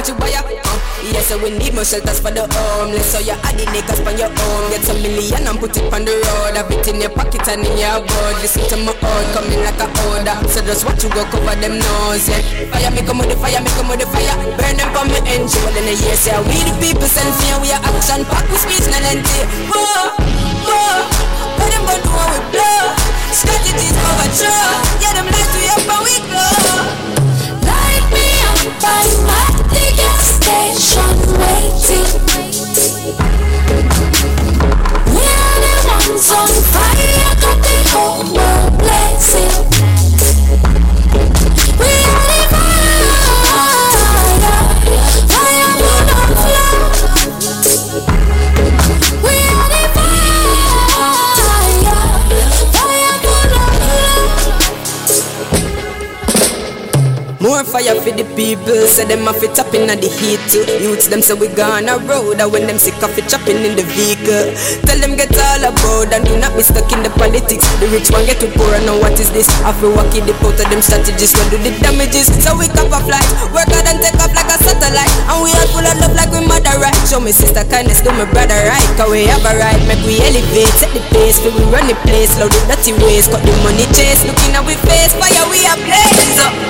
Them you buy, uh, yeah. So we need more shelters for the homeless. So you add the niggas on your own. Get some million and put it on the road. Have it in your pocket and in your board. Listen to my own, coming like a order. So just watch you go cover them nose, yeah. Fire me come with the fire, me come with the fire. Burn them from me engine. Well in the year, say we the people send fear. We are action pack with speech, none empty. Whoa, whoa. Let them go do what we blow. Strategies overture. Yeah, them lies to your but we go. On fire, got the whole world blazing. Fire for the people, say them off it up in the heat. Youths them say we gone a road, and when them sick of it chopping in the vehicle. Tell them get all about and do not be stuck in the politics. The rich one get too poor and know what is this. I feel walking the out of them strategies, when do the damages. So we cap a flight, work hard and take off like a satellite. And we all full of love like we mother right. Show me sister kindness, do my brother right. Cause we have a right, make we elevate, set the pace, feel we run the place, load the dirty ways, cut the money chase. Looking at we face, fire we a blaze. The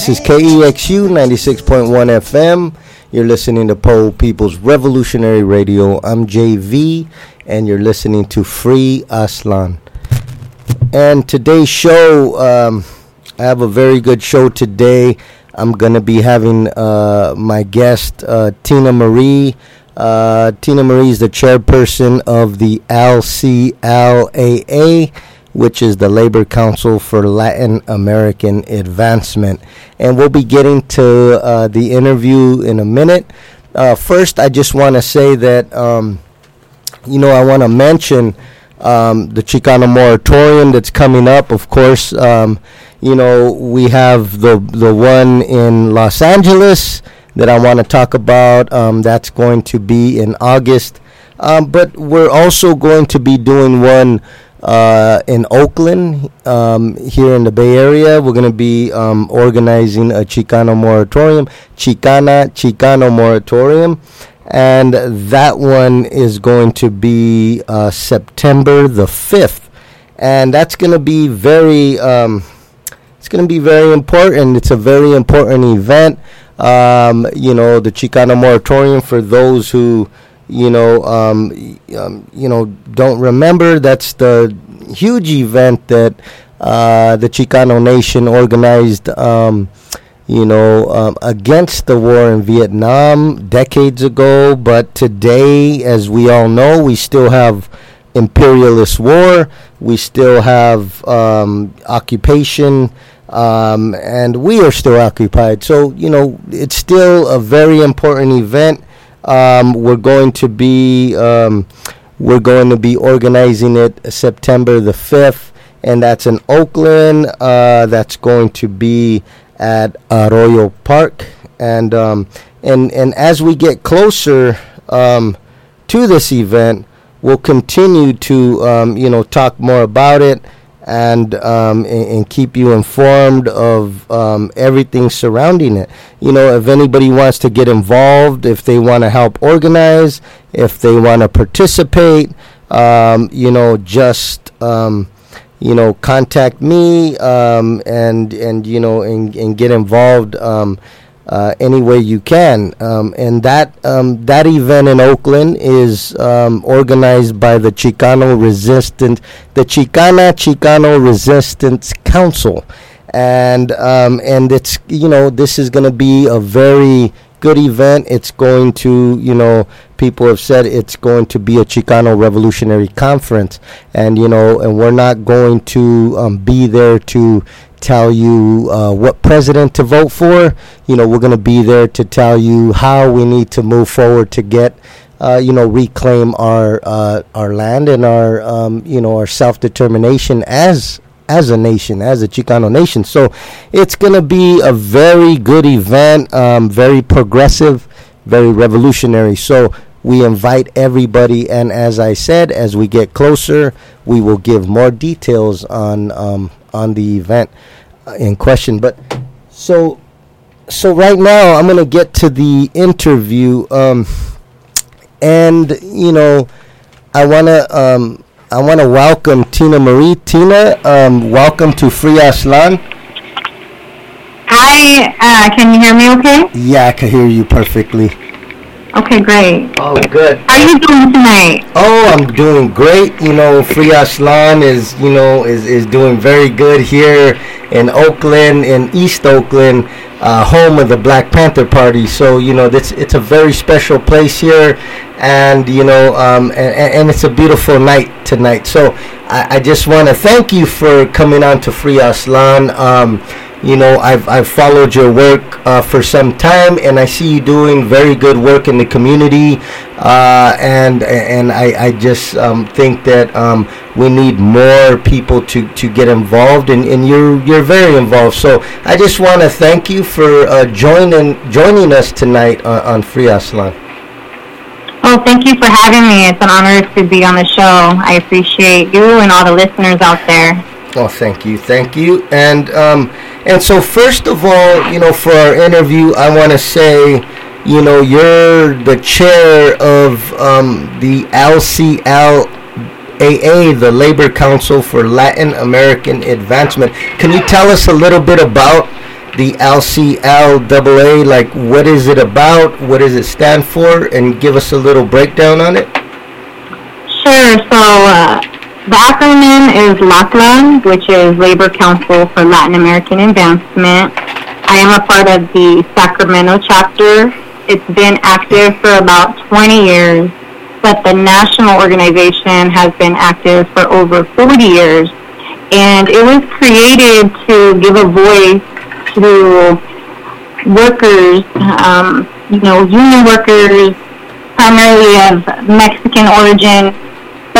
this is KEXU 96.1 FM. You're listening to Pole People's Revolutionary Radio. I'm JV, and you're listening to Free Aztlán. And today's show, um, I have a very good show today. I'm going to be having uh, my guest, uh, Tina Marie. Uh, Tina Marie is the chairperson of the LCLAA, which is the Labor Council for Latin American Advancement. And we'll be getting to uh, the interview in a minute. Uh, first, I just want to say that, um, you know, I want to mention um, the Chicano moratorium that's coming up. Of course, um, you know, we have the the one in Los Angeles that I want to talk about. Um, that's going to be in August. Um, but we're also going to be doing one uh, in Oakland, um, here in the Bay Area. We're going to be um, organizing a Chicano moratorium, Chicana Chicano moratorium. And that one is going to be uh, September the 5th. And that's going to be very, um, it's going to be very important. It's a very important event. Um, you know, the Chicano moratorium for those who you know, um, um, you know, don't remember. That's the huge event that uh, the Chicano Nation organized. Um, you know, um, against the war in Vietnam decades ago. But today, as we all know, we still have imperialist war. We still have um, occupation. Um, and we are still occupied. So, you know, it's still a very important event. Um, we're going to be um, we're going to be organizing it September the fifth, and that's in Oakland. Uh, that's going to be at Arroyo Park, and um, and and as we get closer um, to this event, we'll continue to um, you know talk more about it and um, and, and keep you informed of um, everything surrounding it. You know, if anybody wants to get involved, if they want to help organize, if they want to participate, um, you know, just um, you know, contact me um, and and you know and, and get involved. Uh, any way you can. Um, and that um, that event in Oakland is um, organized by the Chicano Resistance, the Chicana Chicano Resistance Council, and um, and it's you know this is going to be a very good event. It's going to you know people have said it's going to be a Chicano Revolutionary Conference, and you know and we're not going to um, be there to tell you uh, what president to vote for. You know, we're going to be there to tell you how we need to move forward to get, uh, you know, reclaim our uh, our land and our, um, you know, our self determination as as a nation, as a Chicano nation. So it's going to be a very good event, um, very progressive, very revolutionary. So we invite everybody, and as I said, as we get closer, we will give more details on um, on the event uh, in question. But so so right now, I'm gonna get to the interview, um, and you know, I wanna um, I wanna welcome Tina Marie. Tina, um, welcome to Free Aztlán. Hi, uh, can you hear me okay? Yeah, I can hear you perfectly. Okay, great. Oh, good. How are you doing tonight? Oh, I'm doing great. You know, Free Aztlán is, you know, is, is doing very good here in Oakland, in East Oakland, uh, home of the Black Panther Party. So, you know, this it's a very special place here, and you know, um, and, and it's a beautiful night tonight. So, I, I just want to thank you for coming on to Free Aztlán. Um, you know, I've, I've followed your work uh, for some time, and I see you doing very good work in the community. Uh, and and I, I just um, think that um, we need more people to, to get involved, and, and you're you're very involved. So I just want to thank you for uh, joining joining us tonight on, on Free Aztlán. Oh, thank you for having me. It's an honor to be on the show. I appreciate you and all the listeners out there. Oh, thank you, thank you, and um, and so first of all, you know, for our interview, I want to say, you know, you're the chair of um, the LCLAA, the Labor Council for Latin American Advancement. Can you tell us a little bit about the LCLAA? Like, what is it about? What does it stand for? And give us a little breakdown on it. Sure. So uh, the acronym is LACLA, which is Labor Council for Latin American Advancement. I am a part of the Sacramento chapter. It's been active for about 20 years, but the national organization has been active for over 40 years. and it was created to give a voice to workers, um, you know, union workers, primarily of Mexican origin,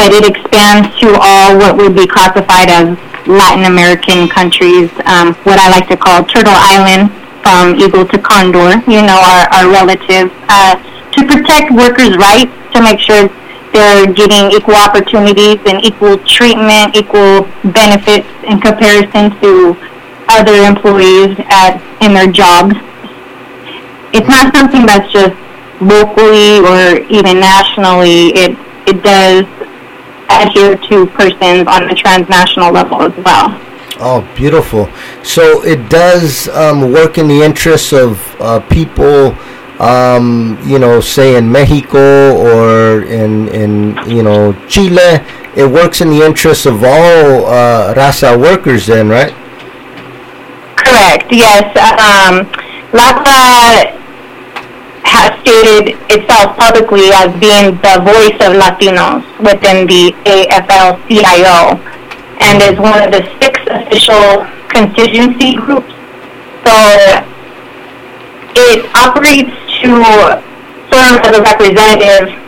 but it expands to all what would be classified as Latin American countries, um, what I like to call Turtle Island, from Eagle to Condor, you know, our, our relatives, uh, to protect workers' rights, to make sure they're getting equal opportunities and equal treatment, equal benefits in comparison to other employees at in their jobs. It's not something that's just locally or even nationally. It it does adhere to persons on a transnational level as well. Oh, beautiful. So it does um, work in the interests of uh, people, um, you know, say in Mexico or in, in, you know, Chile. It works in the interests of all uh, raza workers then, right? Correct. Yes. Um, stated itself publicly as being the voice of Latinos within the AFL-CIO and is one of the six official constituency groups. So it operates to serve as a representative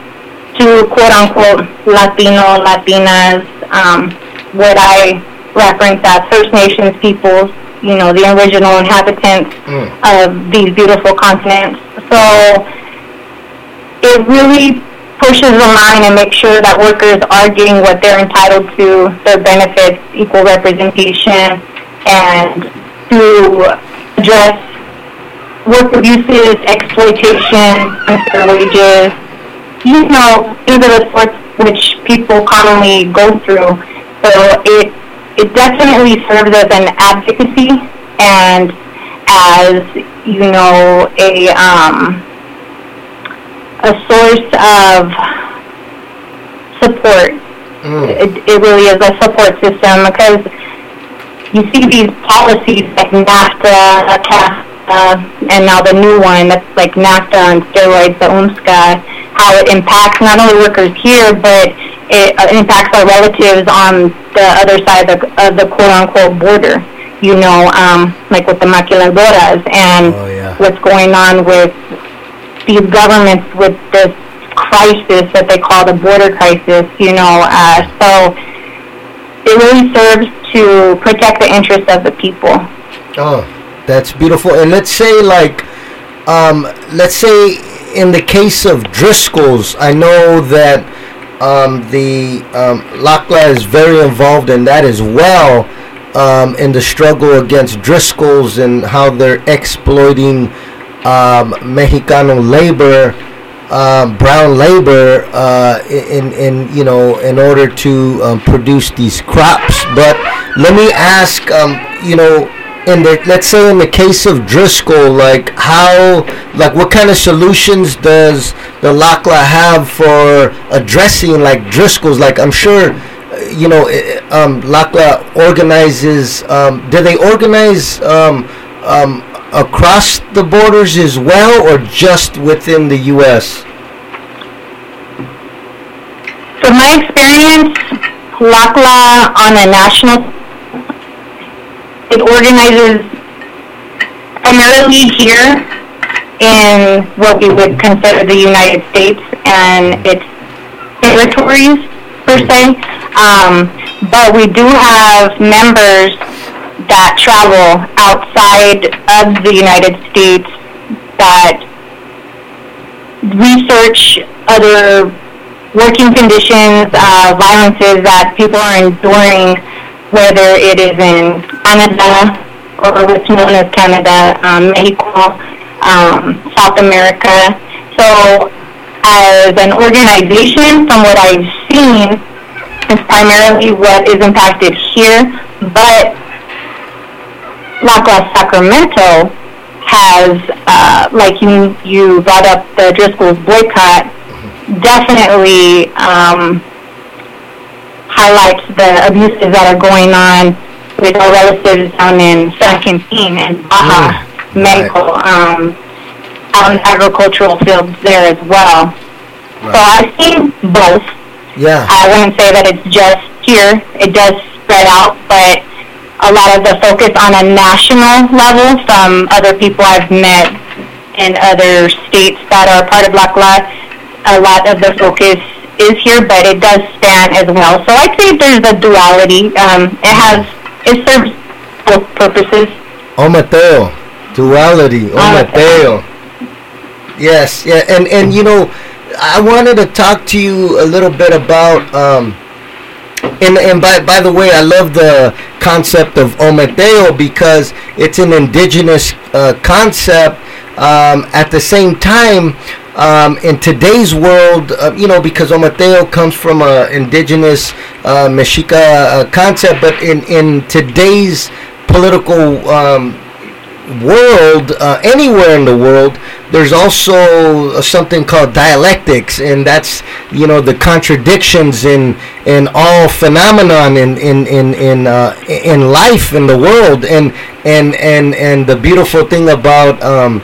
to quote unquote Latino, Latinas, um, what I reference as First Nations peoples, you know, the original inhabitants mm. of these beautiful continents. So it really pushes the line and makes sure that workers are getting what they're entitled to, their benefits, equal representation, and to address work abuses, exploitation, unfair wages, you know, these are the sorts which people commonly go through. So it it definitely serves as an advocacy and as you know a um, a source of support. It, it really is a support system because you see these policies like NAFTA, CAFTA, and now the new one that's like NAFTA on steroids, the USMCA, how it impacts not only workers here, but it uh, impacts our relatives on the other side of the, of the quote-unquote border. You know, um, like with the maquiladoras and Oh, yeah. what's going on with these governments with this crisis that they call the border crisis, you know, uh, so it really serves to protect the interests of the people. Oh, that's beautiful. And let's say, like, um, let's say in the case of Driscoll's, I know that um, the um, LACLA is very involved in that as well, um, in the struggle against Driscoll's and how they're exploiting um, Mexicano labor, um, brown labor, uh, in in you know in order to um, produce these crops. But let me ask, um, you know, in the let's say in the case of Driscoll, like how, like what kind of solutions does the LACLA have for addressing like Driscoll's? Like I'm sure. You know, eh, eh, um, LACLA organizes. Um, do they organize um, um, across the borders as well, or just within the U.S.? From my experience, LACLA on a national, it organizes primarily here in what we would consider the United States and its territories per se. Um, but we do have members that travel outside of the United States that research other working conditions, uh, violences that people are enduring, whether it is in Canada or what's known as Canada, um, Mexico, um, South America. So as an organization, from what I've seen, it's primarily what is impacted here, but LACLA Sacramento has, uh, like you, you brought up the Driscoll's boycott, definitely um, highlights the abuses that are going on with our relatives down in San Quintin and Baja, Mexico, um, out in agricultural fields there as well. So I've seen both. Yeah. I wouldn't say that it's just here. It does spread out, but a lot of the focus on a national level from other people I've met in other states that are part of LACLA, a lot of the focus is here, but it does span as well. So I'd say there's a duality. Um, it has, it serves both purposes. Oh Mateo, duality. Oh Oh, Mateo. Yes, yeah, and and you know, I wanted to talk to you a little bit about. Um, and and by by the way, I love the concept of Ometeotl because it's an indigenous uh, concept. Um, at the same time, um, in today's world, uh, you know, because Ometeotl comes from a indigenous uh, Mexica uh, concept, but in in today's political um, world, uh, anywhere in the world, there's also uh, something called dialectics, and that's you know the contradictions in in all phenomenon in in in in, uh, in life in the world, and and and and the beautiful thing about um,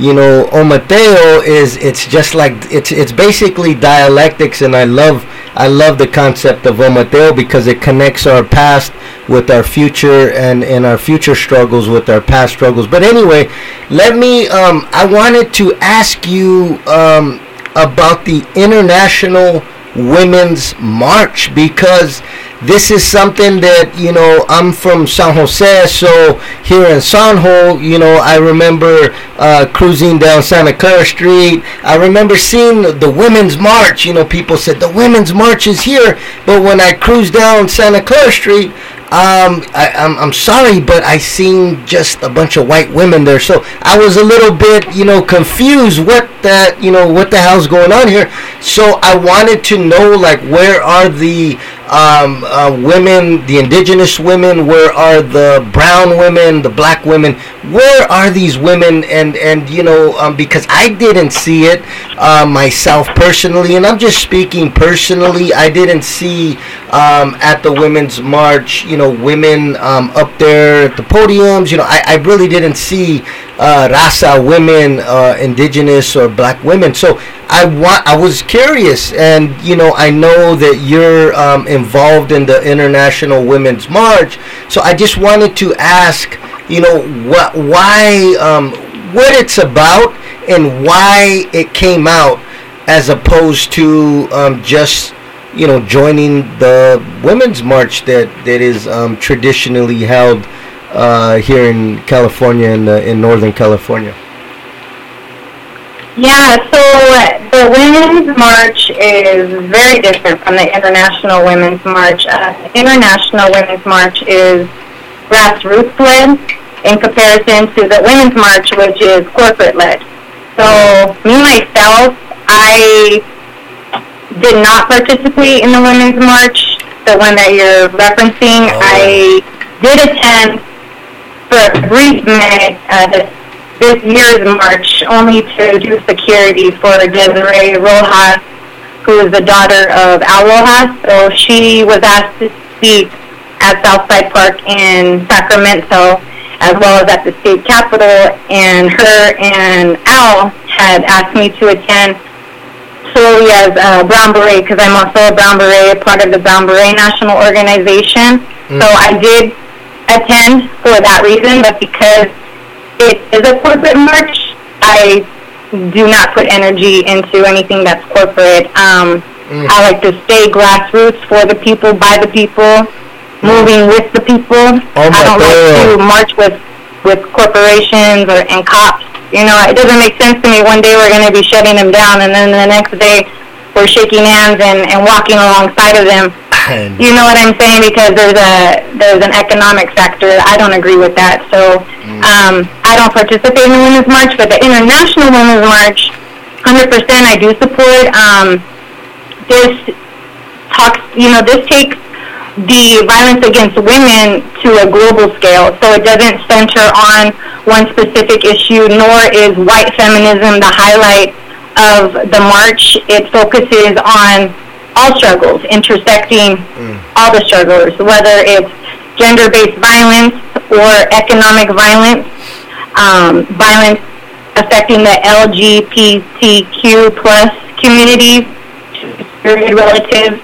you know Ometeotl is it's just like it's it's basically dialectics, and I love I love the concept of Ometeotl because it connects our past with our future and, and our future struggles with our past struggles. But anyway, let me, um, I wanted to ask you um, about the International Women's March because this is something that, you know, I'm from San Jose, so here in San Jose, you know, I remember uh, cruising down Santa Clara Street. I remember seeing the Women's March. You know, people said the Women's March is here, but when I cruised down Santa Clara Street, um, I, I'm, I'm sorry, but I seen just a bunch of white women there, so I was a little bit, you know, confused. What that, you know, what the hell's going on here? So I wanted to know, like, where are the um, uh, women, the indigenous women? Where are the brown women, the black women? Where are these women? And and you know, um, because I didn't see it uh, myself personally, and I'm just speaking personally. I didn't see um, at the women's march, you know, women um, up there at the podiums. You know, I, I really didn't see uh, Raza women, uh, indigenous or black women. So I want, I was curious, and you know, I know that you're um, involved in the International Women's March. So I just wanted to ask, you know, what, why, um, what it's about, and why it came out, as opposed to um, just you know joining the women's march that that is um, traditionally held uh, here in California in uh, in Northern California. Yeah, so the Women's March is very different from the International Women's March. Uh, International Women's March is grassroots led in comparison to the Women's March, which is corporate led. So, me myself, I did not participate in the Women's March, the one that you're referencing. I did attend for a brief minute uh, this, year's march only to do security for Desiree Rojas, who is the daughter of Al Rojas. So she was asked to speak at Southside Park in Sacramento as well as at the state capitol and her and Al had asked me to attend solely as a Brown Beret because I'm also a Brown Beret, a part of the Brown Beret National Organization. Mm. So I did attend for that reason, but because it is a corporate march, I do not put energy into anything that's corporate. Um, I like to stay grassroots for the people, by the people, moving with the people. Oh, I don't like to march with with corporations or and cops. You know, it doesn't make sense to me. One day we're going to be shutting them down, and then the next day we're shaking hands and, and walking alongside of them. And You know what I'm saying? Because there's a there's an economic factor. I don't agree with that. So um, I don't participate in the Women's March, but the International Women's March, 100% I do support. Um, this talks, you know, this takes the violence against women to a global scale. So it doesn't center on one specific issue, nor is white feminism the highlight of the march. It focuses on all struggles, intersecting all the struggles, whether it's gender-based violence or economic violence, um, violence affecting the LGBTQ plus communities, period relatives,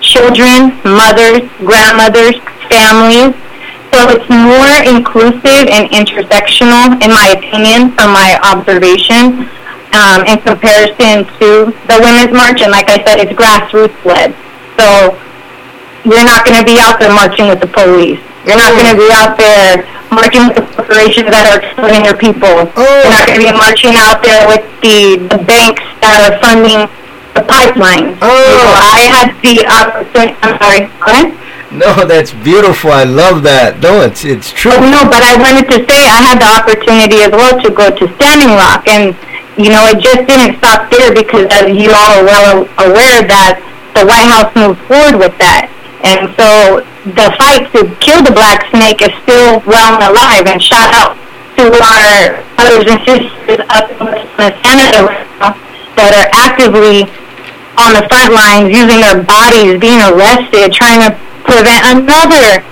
children, mothers, grandmothers, families. So it's more inclusive and intersectional, in my opinion, from my observation, um, in comparison to the Women's March. And like I said, it's grassroots led. So you're not going to be out there marching with the police. You're not going to be out there marching with the corporations that are exploiting your people. You're not going to be marching out there with the, the banks that are funding the pipelines. Oh. Know, I had the opportunity. I'm sorry. Ahead. No, that's beautiful. I love that. No, it's it's true. Oh, no, but I wanted to say I had the opportunity as well to go to Standing Rock, and you know it just didn't stop there because, as you all are well aware, that the White House moved forward with that, and so the fight to kill the black snake is still well and alive. And shout out to our brothers and sisters up in Canada that are actively on the front lines, using their bodies, being arrested, trying to prevent another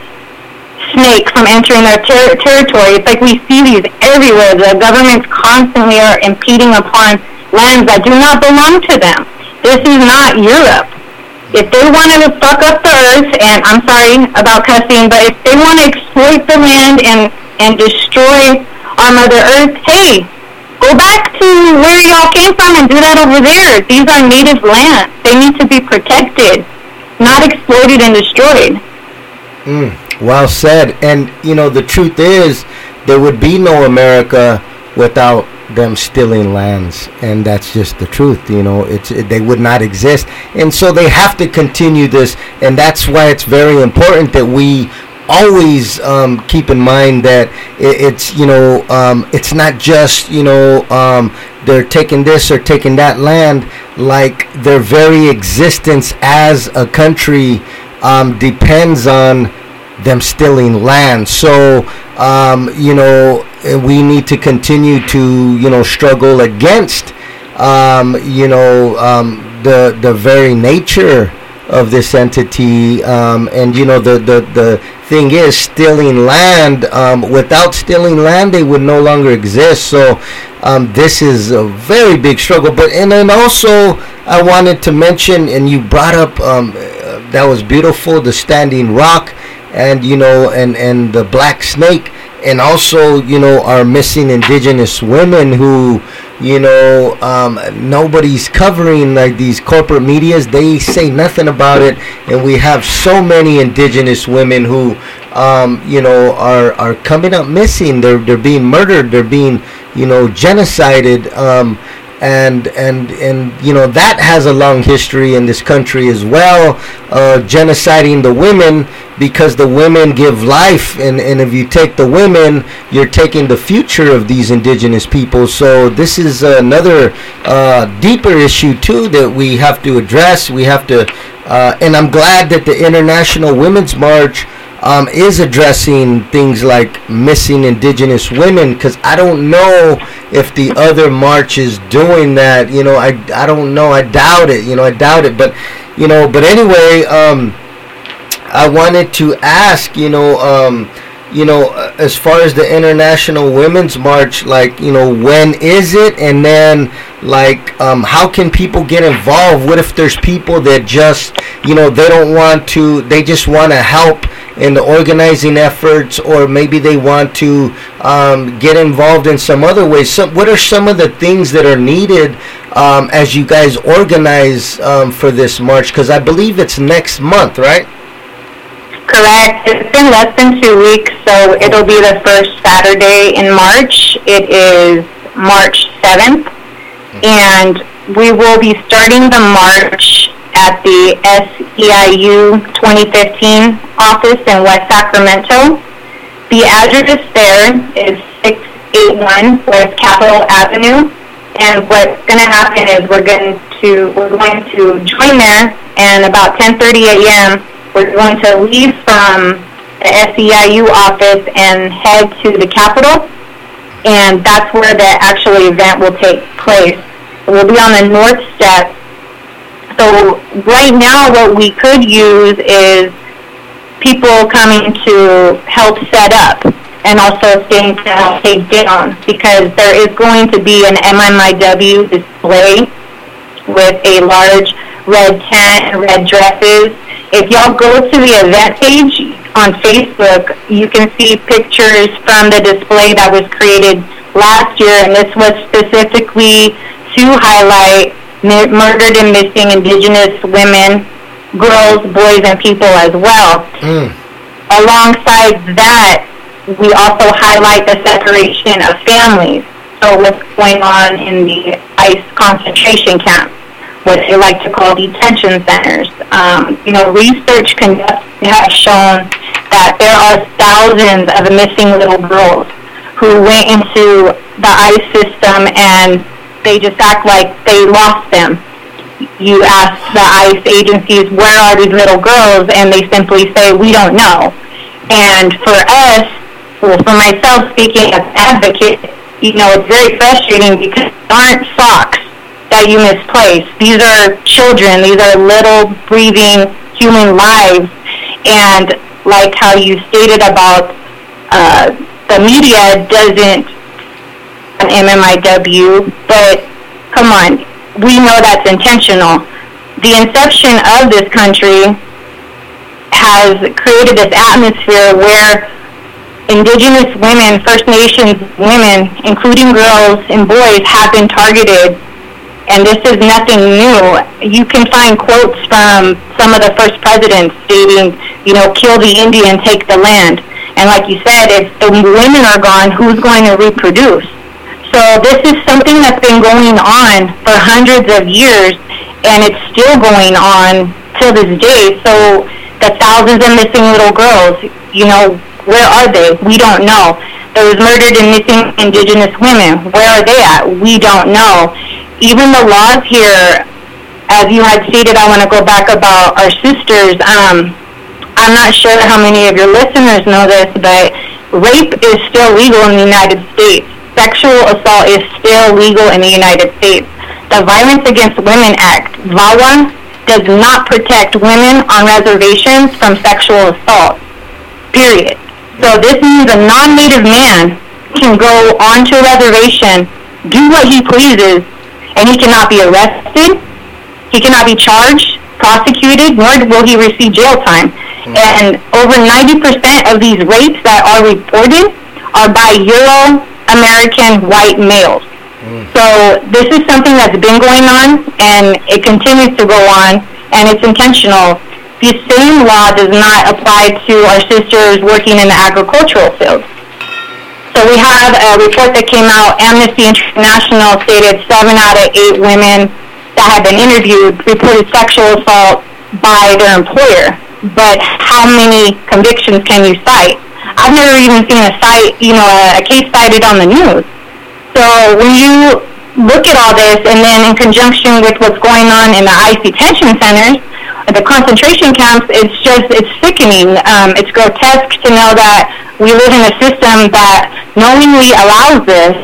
snake from entering their ter- territory. It's like we see these everywhere. The governments constantly are impeding upon lands that do not belong to them. This is not Europe. If they want to fuck up the earth, and I'm sorry about cussing, but if they want to exploit the land and, and destroy our Mother Earth, hey, go back to where y'all came from and do that over there. These are native lands. They need to be protected, not exploited and destroyed. Mm, well said. And you know, the truth is, there would be no America without them stealing lands, and that's just the truth. You know, it's it, they would not exist, and so they have to continue this, and that's why it's very important that we always um, keep in mind that it, it's you know um, it's not just you know um, they're taking this or taking that land like their very existence as a country um, depends on them stealing land. So um, you know we need to continue to you know struggle against um, you know um, the the very nature of this entity um, and you know the, the the thing is stealing land um, without stealing land they would no longer exist. So um, this is a very big struggle. But and then also I wanted to mention and you brought up uh, that was beautiful the standing rock and you know and and the black snake and also you know our missing indigenous women who you know um, nobody's covering like these corporate medias. They say nothing about it and we have so many indigenous women who um, you know are are coming up missing. They're they're being murdered. They're being you know genocided um, and and and you know that has a long history in this country as well uh, genociding the women because the women give life. And, and if you take the women you're taking the future of these indigenous people. So this is another uh, deeper issue too that we have to address. We have to uh, and I'm glad that the International Women's March um, is addressing things like missing indigenous women because I don't know if the other march is doing that. You know, I, I don't know. I doubt it. You know, I doubt it. But, you know, but anyway, um, I wanted to ask, you know, um, you know, uh, as far as the International Women's March, like, you know, when is it? And then, like, um, how can people get involved? What if there's people that just, you know, they don't want to, they just want to help in the organizing efforts, or maybe they want to um, get involved in some other ways. So, what are some of the things that are needed um, as you guys organize um, for this march? Because I believe it's next month, right? Correct. It's been less than two weeks, so it'll be the first Saturday in March. It is March 7th, and we will be starting the march at the SEIU 2015 office in West Sacramento. The address there is 681 West Capitol Avenue, and what's going to happen is we're going to we're going to join there, and about 10:30 a.m. we're going to leave from the SEIU office and head to the Capitol, and that's where the actual event will take place. We'll be on the north step so right now what we could use is people coming to help set up and also staying to help take down because there is going to be an MMIW display with a large red tent and red dresses. If y'all go to the event page, on Facebook, you can see pictures from the display that was created last year, and this was specifically to highlight murdered and missing indigenous women, girls, boys, and people as well. Mm. Alongside that, we also highlight the separation of families. So what's going on in the ICE concentration camps, what they like to call detention centers. Um, you know, research conducted has shown that there are thousands of missing little girls who went into the ICE system and they just act like they lost them. You ask the ICE agencies, where are these little girls? And they simply say, we don't know. And for us, well, for myself speaking as an advocate, you know, it's very frustrating because there aren't socks that you misplace. These are children. These are little breathing human lives. And like how you stated about uh, the media doesn't an MMIW, but come on, we know that's intentional. The inception of this country has created this atmosphere where indigenous women, First Nations women, including girls and boys, have been targeted. And this is nothing new. You can find quotes from some of the first presidents stating, you know, kill the Indian, take the land. And like you said, if the women are gone, who's going to reproduce? So this is something that's been going on for hundreds of years, and it's still going on till this day. So the thousands of missing little girls, you know, where are they? We don't know. Those murdered and missing indigenous women, where are they at? We don't know. Even the laws here, as you had stated, I want to go back about our sisters. Um, I'm not sure how many of your listeners know this, but rape is still legal in the United States. Sexual assault is still legal in the United States. The Violence Against Women Act, VAWA, does not protect women on reservations from sexual assault. Period. So this means a non-native man can go onto a reservation, do what he pleases, and he cannot be arrested, he cannot be charged, prosecuted, nor will he receive jail time. Hmm. And over 90% of these rapes that are reported are by Euro-American white males. Hmm. So this is something that's been going on, and it continues to go on, and it's intentional. The same law does not apply to our sisters working in the agricultural field. So we have a report that came out, Amnesty International stated seven out of eight women that had been interviewed reported sexual assault by their employer. But how many convictions can you cite? I've never even seen a cite, you know, a, a case cited on the news. So when you look at all this, and then in conjunction with what's going on in the ICE detention centers, the concentration camps, it's just, it's sickening. Um, it's grotesque to know that we live in a system that knowingly allows this.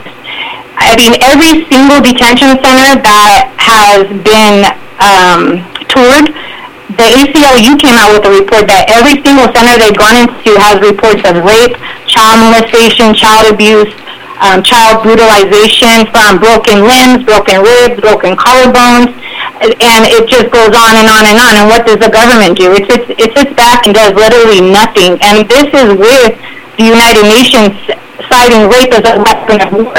I mean, every single detention center that has been um, toured, the ACLU came out with a report that every single center they've gone into has reports of rape, child molestation, child abuse, um, child brutalization from broken limbs, broken ribs, broken collarbones, and it just goes on and on and on. And what does the government do? It sits, it sits back and does literally nothing. And this is with the United Nations citing rape as a weapon of war.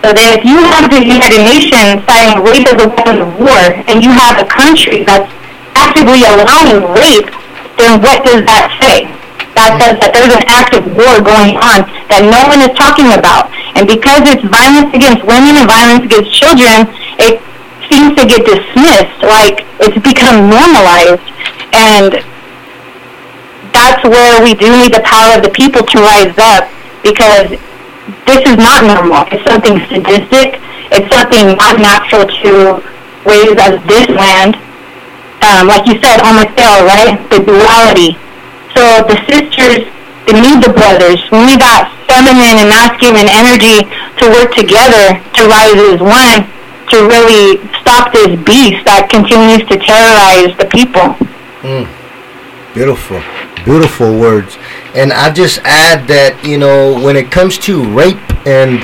So that if you have the United Nations citing rape as a weapon of war, and you have a country that's actively allowing rape, then what does that say? That says that there's an active war going on that no one is talking about. And because it's violence against women and violence against children, it seems to get dismissed, like it's become normalized. And that's where we do need the power of the people to rise up because this is not normal. It's something sadistic. It's something not natural to ways as this land. Um, like you said, homosexual, right? The duality. So the sisters, they need the brothers. We need that feminine and masculine energy to work together to rise as one to really stop this beast that continues to terrorize the people. Beautiful, beautiful words. And I just add that you know when it comes to rape and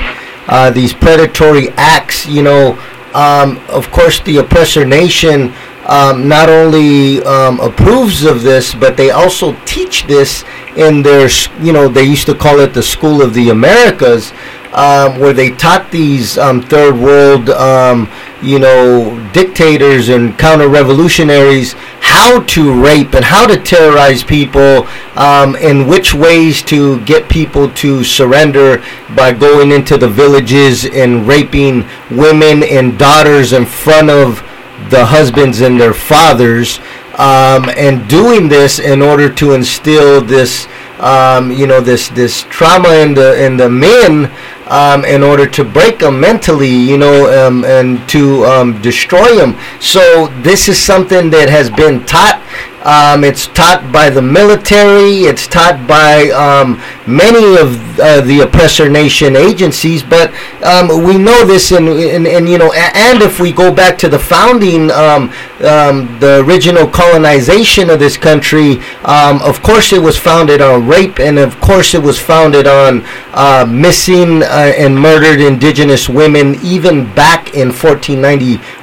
uh, these predatory acts, you know, um, of course the oppressor nation um, not only um, approves of this, but they also teach this in their, you know, they used to call it the School of the Americas, um, where they taught these um, third world, um, you know, dictators and counter-revolutionaries how to rape and how to terrorize people, um, and which ways to get people to surrender by going into the villages and raping women and daughters in front of the husbands and their fathers, um, and doing this in order to instill this, um, you know, this this trauma in the in the men, um, in order to break them mentally, you know, um, and to um, destroy them. So this is something that has been taught. Um, it's taught by the military. It's taught by um, many of uh, the oppressor nation agencies. But um, we know this, and, and, and you know, and if we go back to the founding, um, um, the original colonization of this country, um, of course, it was founded on rape, and of course, it was founded on uh, missing uh, and murdered indigenous women, even back in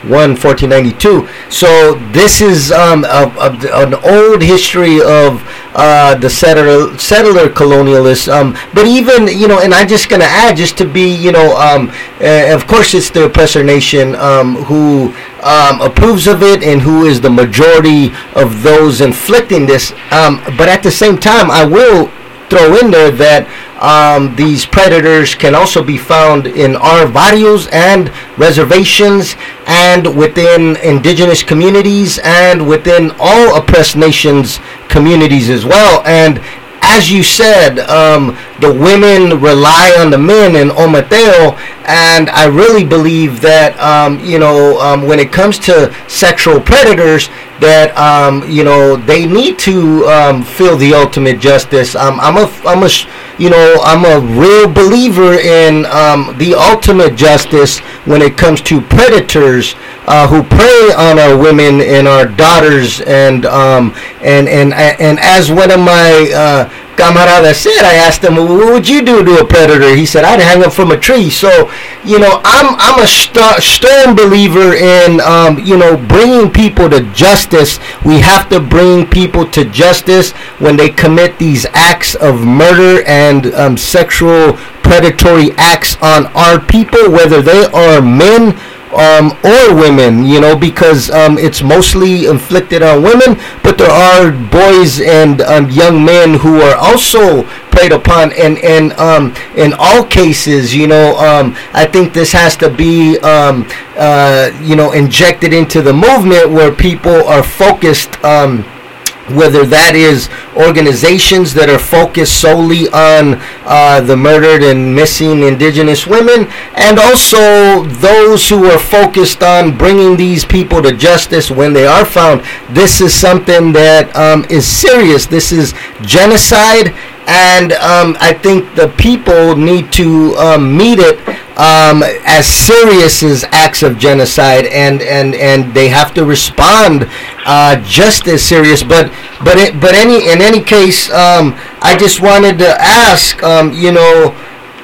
1491, 1492. So this is um, a, a, an old history of uh, the settler settler colonialists. Um, but even you know, and I'm just gonna add, just to be you know, um, uh, of course, it's the oppressor nation um, who um, approves of it and who is the majority of those inflicting this. Um, but at the same time, I will throw in there that um, these predators can also be found in our barrios and reservations and within indigenous communities and within all oppressed nations communities as well. And as you said, um, the women rely on the men in Ometeotl, and I really believe that um, you know um, when it comes to sexual predators, that um, you know they need to um, feel the ultimate justice. Um, I'm a I'm a you know I'm a real believer in um, the ultimate justice when it comes to predators uh, who prey on our women and our daughters and um, and and and as one of my uh, camarada said, I asked him, "What would you do to a predator?" He said, "I'd hang him from a tree." So, you know, I'm I'm a st- stern believer in um, you know bringing people to justice. We have to bring people to justice when they commit these acts of murder and um, sexual predatory acts on our people, whether they are men um, or women, you know, because um, it's mostly inflicted on women, but there are boys and um, young men who are also preyed upon, and and um, in all cases, you know, um, I think this has to be, um, uh, you know, injected into the movement where people are focused. Um, whether that is organizations that are focused solely on uh, the murdered and missing indigenous women, and also those who are focused on bringing these people to justice when they are found. This is something that um, is serious. This is genocide, and um, I think the people need to um, meet it um, as serious as acts of genocide, and and and they have to respond uh, just as serious. But but it, but any in any case, um, I just wanted to ask, um, you know.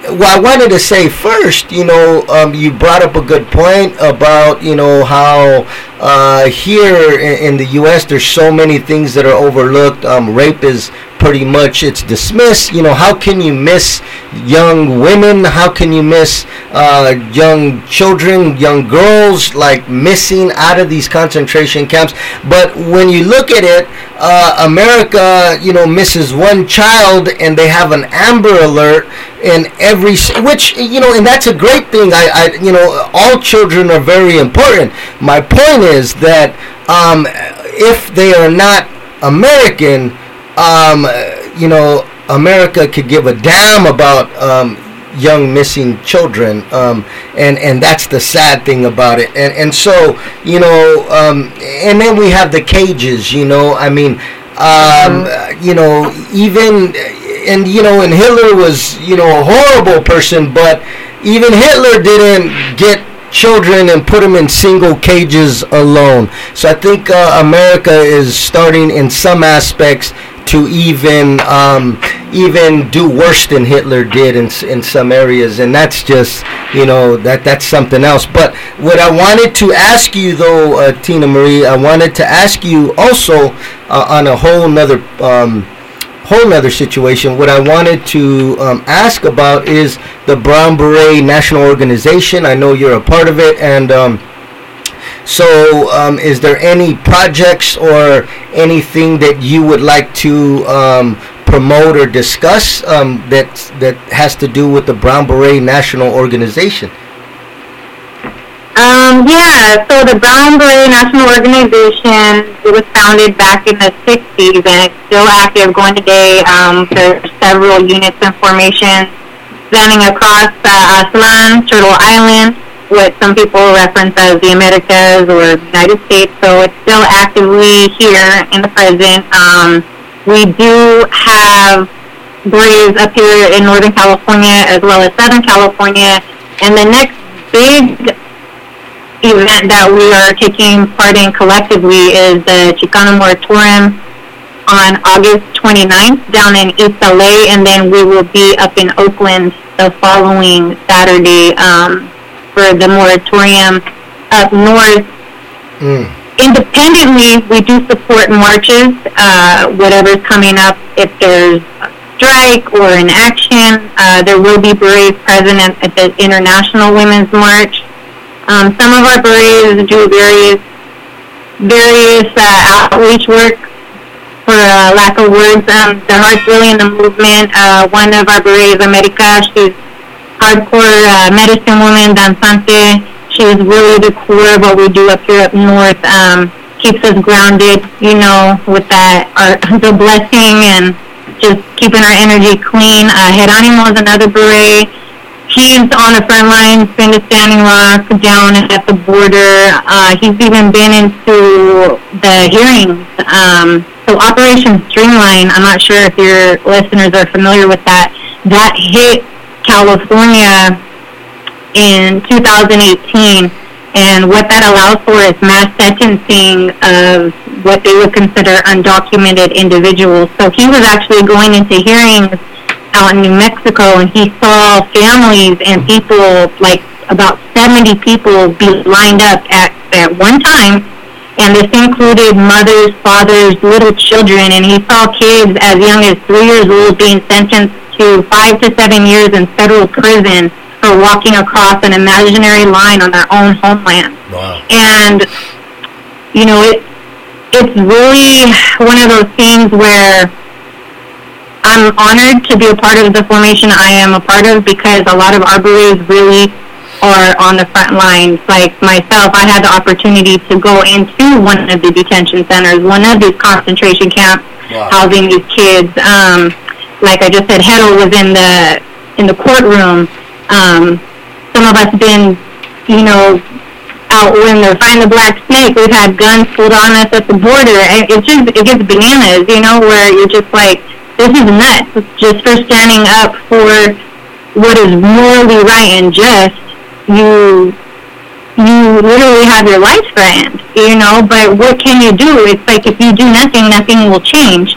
Well, I wanted to say first, you know, um, you brought up a good point about, you know, how uh, here in, in the U.S. there's so many things that are overlooked. Um, rape is pretty much it's dismissed. You know, how can you miss young women? How can you miss uh, young children, young girls, like missing out of these concentration camps? But when you look at it, uh, America, you know, misses one child, and they have an Amber Alert in every, which you know, and that's a great thing. I, I you know, all children are very important. My point is that um, if they are not American, um, you know, America could give a damn about um, young missing children, um, and and that's the sad thing about it. And and so you know, um, and then we have the cages. You know, I mean, um, you know, even and you know, and Hitler was you know a horrible person, but even Hitler didn't get children and put them in single cages alone. So I think uh, America is starting in some aspects to even um, even do worse than Hitler did in in some areas, and that's just you know that that's something else. But what I wanted to ask you though, uh, Tina Marie, I wanted to ask you also uh, on a whole nother. Um, whole nother situation. What I wanted to um, ask about is the Brown Beret National Organization. I know you're a part of it, and um, so um, is there any projects or anything that you would like to um, promote or discuss um, that that has to do with the Brown Beret National Organization? Um, yeah, so the Brown Beret National Organization was founded back in the 60s and it's still active going today. Um, there's several units and formations spanning across uh, Aztlán, Turtle Island, what some people reference as the Americas or United States. So it's still actively here in the present. Um, we do have berets up here in Northern California as well as Southern California. And the next big event that we are taking part in collectively is the Chicano Moratorium on August 29th down in East LA, and then we will be up in Oakland the following Saturday um, for the moratorium up north. Independently, we do support marches, uh, whatever's coming up. If there's a strike or an action, uh, there will be berets present at, at the International Women's March. Um, some of our berets do various various uh, outreach work for uh, lack of words. Um, the heart's really in the movement. Uh, one of our berets, America, she's hardcore uh, medicine woman, danzante. She's really the core of what we do up here up north. Um, keeps us grounded, you know, with that our the blessing and just keeping our energy clean. Uh, Geronimo is another beret he's on the front lines, been to Standing Rock, down at the border. Uh, he's even been into the hearings. Um, so Operation Streamline, I'm not sure if your listeners are familiar with that. That hit California in 2018. And what that allows for is mass sentencing of what they would consider undocumented individuals. So he was actually going into hearings out in New Mexico and he saw families and people, like about 70 people, be lined up at, at one time. And this included mothers, fathers, little children, and he saw kids as young as three years old being sentenced to five to seven years in federal prison for walking across an imaginary line on their own homeland. Wow. And, you know, it, it's really one of those things where I'm honored to be a part of the formation I am a part of because a lot of our berets really are on the front lines. Like myself, I had the opportunity to go into one of the detention centers, one of these concentration camps, Wow. housing these kids. Um, like I just said, Hedl was in the in the courtroom. Um, some of us been, you know, out when they're fighting the black snake. We've had guns pulled on us at the border. And it just it gets bananas, you know, where you're just like, this is nuts. Just for standing up for what is morally right and just, you you literally have your life threatened, you know. But what can you do? It's like if you do nothing, nothing will change.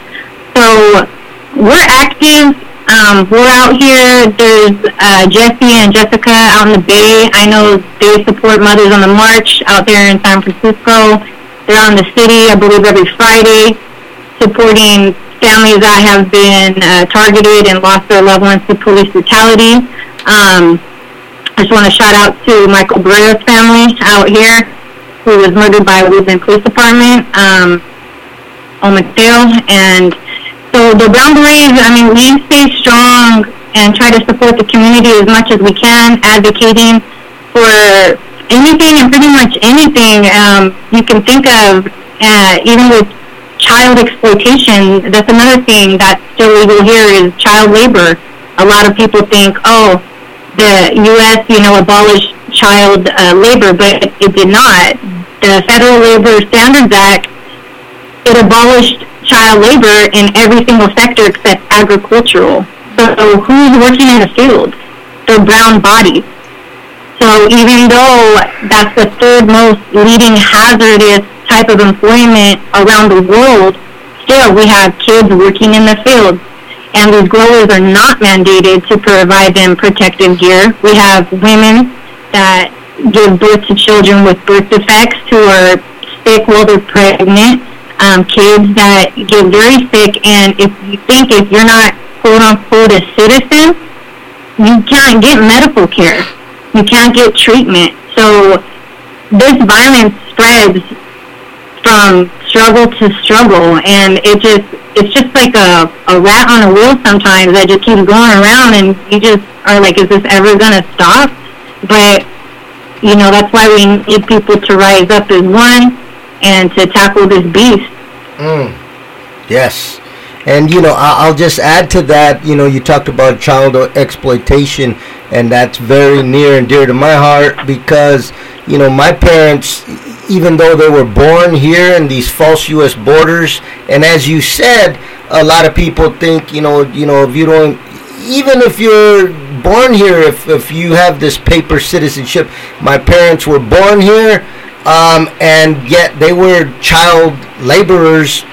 So we're active. Um, we're out here. There's uh, Jesse and Jessica out in the Bay. I know they support Mothers on the March out there in San Francisco. They're on the city, I believe, every Friday, supporting families that have been uh, targeted and lost their loved ones to police brutality. Um, I just want to shout out to Michael Barrera's family out here, who was murdered by Woodland Police Department. Um, Ometeotl. And so the Brown Berets, I mean, we stay strong and try to support the community as much as we can, advocating for anything and pretty much anything um, you can think of, uh, even with child exploitation. That's another thing that's still legal here is child labor. A lot of people think, oh, the U.S., you know, abolished child uh, labor, but it did not. The Federal Labor Standards Act it abolished child labor in every single sector except agricultural. So who's working in the fields? They're brown bodies. So even though that's the third most leading hazardous type of employment around the world, still we have kids working in the field, and these growers are not mandated to provide them protective gear. We have women that give birth to children with birth defects who are sick while they're pregnant, um, kids that get very sick, and if you think if you're not quote unquote a citizen, you can't get medical care. You can't get treatment. So this violence spreads from struggle to struggle and it just it's just like a, a rat on a wheel sometimes that just keeps going around and you just are like, is this ever gonna stop? But you know, that's why we need people to rise up as one and to tackle this beast. Mm. Yes. And you know, I'll just add to that. You know, you talked about child exploitation, and that's very near and dear to my heart because you know my parents, even though they were born here in these false U.S. borders, and as you said, a lot of people think you know, you know, if you don't, even if you're born here, if if you have this paper citizenship, my parents were born here. Um, and yet they were child laborers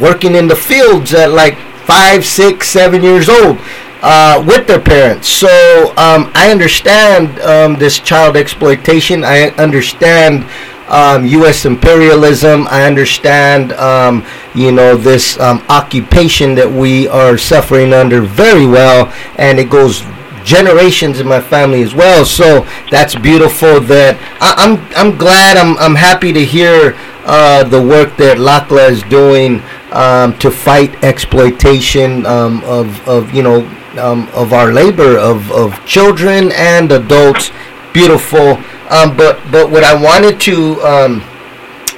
working in the fields at like five, six, seven years old uh, with their parents. So um, I understand um, this child exploitation. I understand um, U.S. imperialism. I understand, um, you know, this um, occupation that we are suffering under very well, and it goes generations in my family as well. So that's beautiful. That I, I'm I'm glad. I'm I'm happy to hear uh, the work that LACLA is doing um, to fight exploitation um, of of you know um, of our labor of of children and adults. Beautiful. Um, but but what I wanted to um,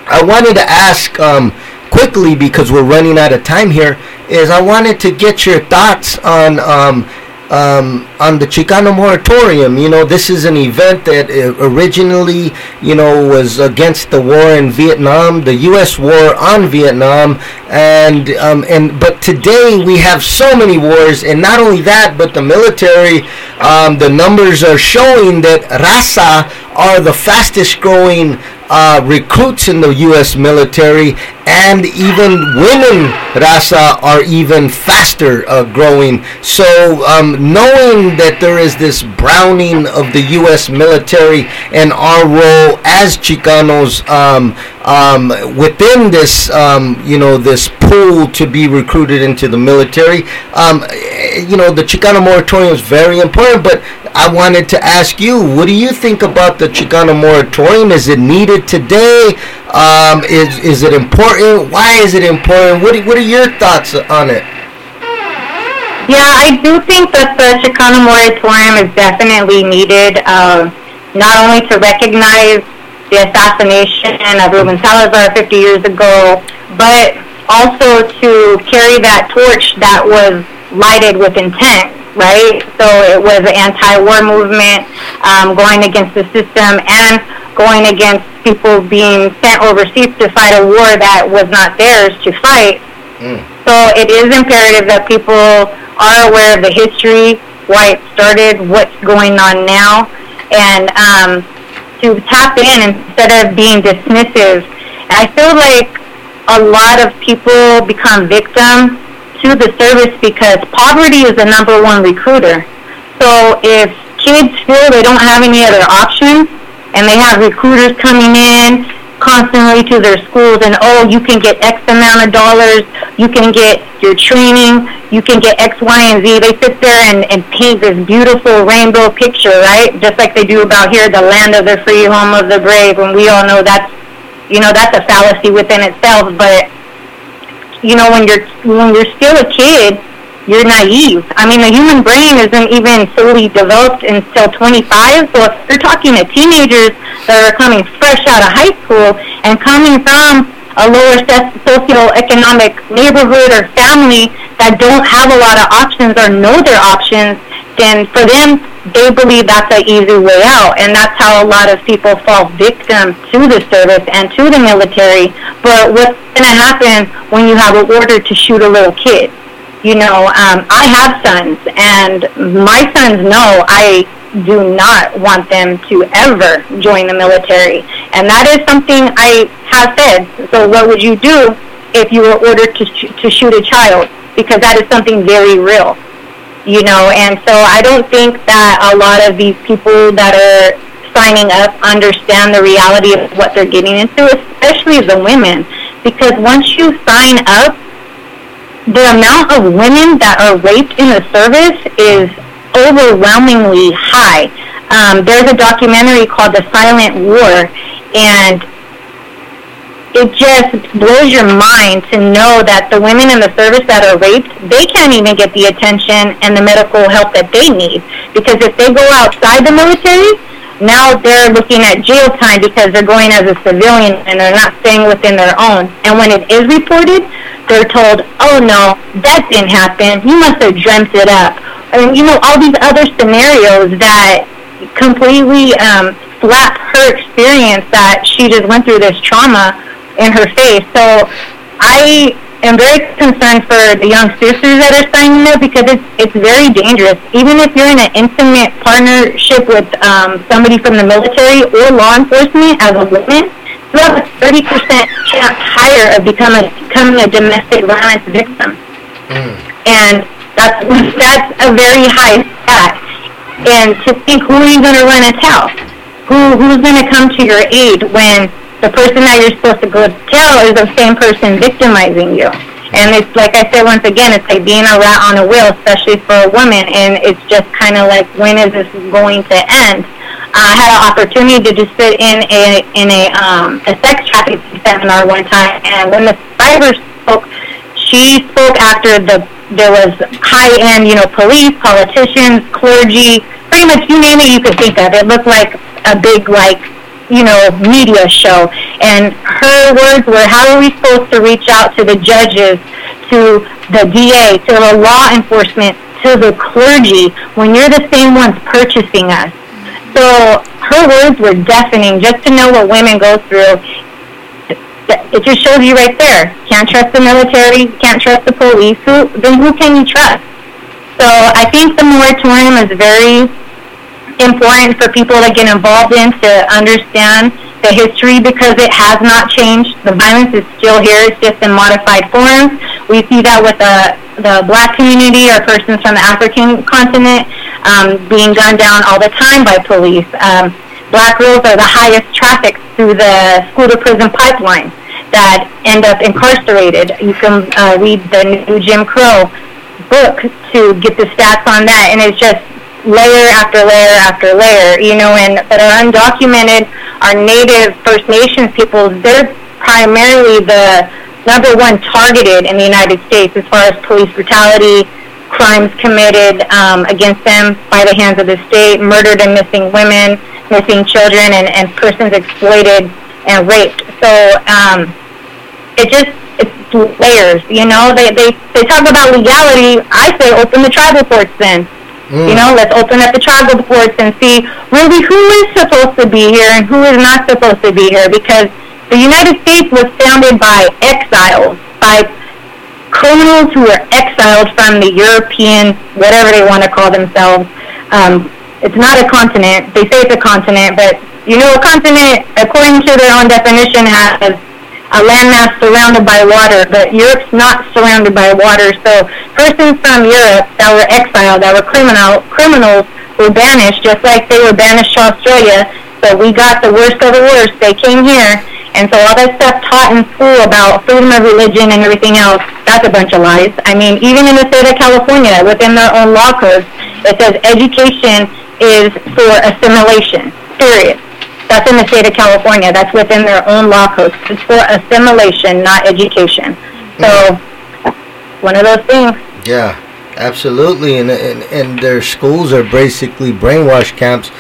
I wanted to ask um, quickly because we're running out of time here is I wanted to get your thoughts on um, um, on the Chicano moratorium. You know, this is an event that uh, originally, you know, was against the war in Vietnam, the U.S. war on Vietnam, and um, and but today we have so many wars, and not only that, but the military. Um, the numbers are showing that Raza are the fastest growing uh, recruits in the U.S. military, and even women Raza are even faster uh, growing. So, um, knowing that there is this browning of the U.S. military and our role as Chicanos um, um, within this, um, you know, this pool to be recruited into the military, um, you know, the Chicano moratorium is very important. But I wanted to ask you, what do you think about the Chicano moratorium? Is it needed today? Um, is is it important? Why is it important? What what are your thoughts on it? Yeah, I do think that the Chicano moratorium is definitely needed, uh, not only to recognize the assassination of Ruben Salazar 50 years ago, but also to carry that torch that was lighted with intent, right? So it was an anti-war movement um, going against the system and going against people being sent overseas to fight a war that was not theirs to fight. So it is imperative that people are aware of the history, why it started, what's going on now, and um, to tap in instead of being dismissive. And I feel like a lot of people become victims to the service because poverty is the number one recruiter. So if kids feel they don't have any other options and they have recruiters coming in constantly to their schools and oh you can get X amount of dollars, you can get your training, you can get X, Y, and Z. They sit there and, and paint this beautiful rainbow picture, right? Just like they do about here, the land of the free, home of the brave, and we all know that's you know, that's a fallacy within itself, but you know, when you're when you're still a kid, you're naive. I mean, the human brain isn't even fully developed until 25. So if you're talking to teenagers that are coming fresh out of high school and coming from a lower soc- socioeconomic neighborhood or family that don't have a lot of options or know their options, then for them, they believe that's an easy way out. And that's how a lot of people fall victim to the service and to the military. But what's going to happen when you have an order to shoot a little kid? You know, um, I have sons, and my sons know I do not want them to ever join the military. And that is something I have said. So what would you do if you were ordered to, sh- to shoot a child because that is something very real you know and so i don't think that a lot of these people that are signing up understand the reality of what they're getting into especially the women because once you sign up the amount of women that are raped in the service is overwhelmingly high um, there's a documentary called the silent war and it just blows your mind to know that the women in the service that are raped, they can't even get the attention and the medical help that they need. Because if they go outside the military, now they're looking at jail time because they're going as a civilian and they're not staying within their own. And when it is reported, they're told, oh no, that didn't happen. You must have dreamt it up. And you know, all these other scenarios that completely um, slap her experience that she just went through this trauma in her face. So I am very concerned for the young sisters that are signing up because it's it's very dangerous. Even if you're in an intimate partnership with um, somebody from the military or law enforcement as a woman, you have a 30% chance higher of becoming becoming a domestic violence victim, and that's that's a very high stat. And to think, who are you going to run and tell? Who who's going to come to your aid when the person that you're supposed to go tell is the same person victimizing you. And it's like I said once again, it's like being a rat on a wheel, especially for a woman. And it's just kind of like, when is this going to end? I had an opportunity to just sit in a in a um, a sex trafficking seminar one time, and when the survivor spoke, she spoke after the there was high end, you know, police, politicians, clergy, pretty much you name it, you could think of. It looked like a big like you know, media show. And her words were, how are we supposed to reach out to the judges, to the DA, to the law enforcement, to the clergy, when you're the same ones purchasing us? So her words were deafening just to know what women go through. It just shows you right there. Can't trust the military, can't trust the police. Who, then who can you trust? So I think the moratorium is very important for people to get involved in to understand the history because it has not changed. The violence is still here. It's just in modified forms. We see that with the the black community or persons from the African continent um, being gunned down all the time by police. Um, black girls are the highest trafficked through the school to prison pipeline that end up incarcerated. You can uh, read the new Jim Crow book to get the stats on that, and it's just layer after layer after layer, you know, and that are undocumented, our native First Nations peoples, they're primarily the number one targeted in the United States as far as police brutality, crimes committed um, against them by the hands of the state, murdered and missing women, missing children, and, and persons exploited and raped. So um, it just it's layers, you know. They they they talk about legality. I say open the tribal courts then. You know, let's open up the tribal courts and see really who is supposed to be here and who is not supposed to be here because the United States was founded by exiles, by criminals who were exiled from the European, whatever they want to call themselves. Um, it's not a continent. They say it's a continent, but you know, a continent, according to their own definition, has a landmass surrounded by water, but Europe's not surrounded by water. So persons from Europe that were exiled, that were criminal criminals, were banished, just like they were banished to Australia. So we got the worst of the worst. They came here, and so all that stuff taught in school about freedom of religion and everything else, that's a bunch of lies. I mean, even in the state of California, within their own law codes, it says education is for assimilation, period. That's in the state of California. That's within their own law codes. It's for assimilation, not education. So, one of those things. Yeah, absolutely. And, and and their schools are basically brainwash camps.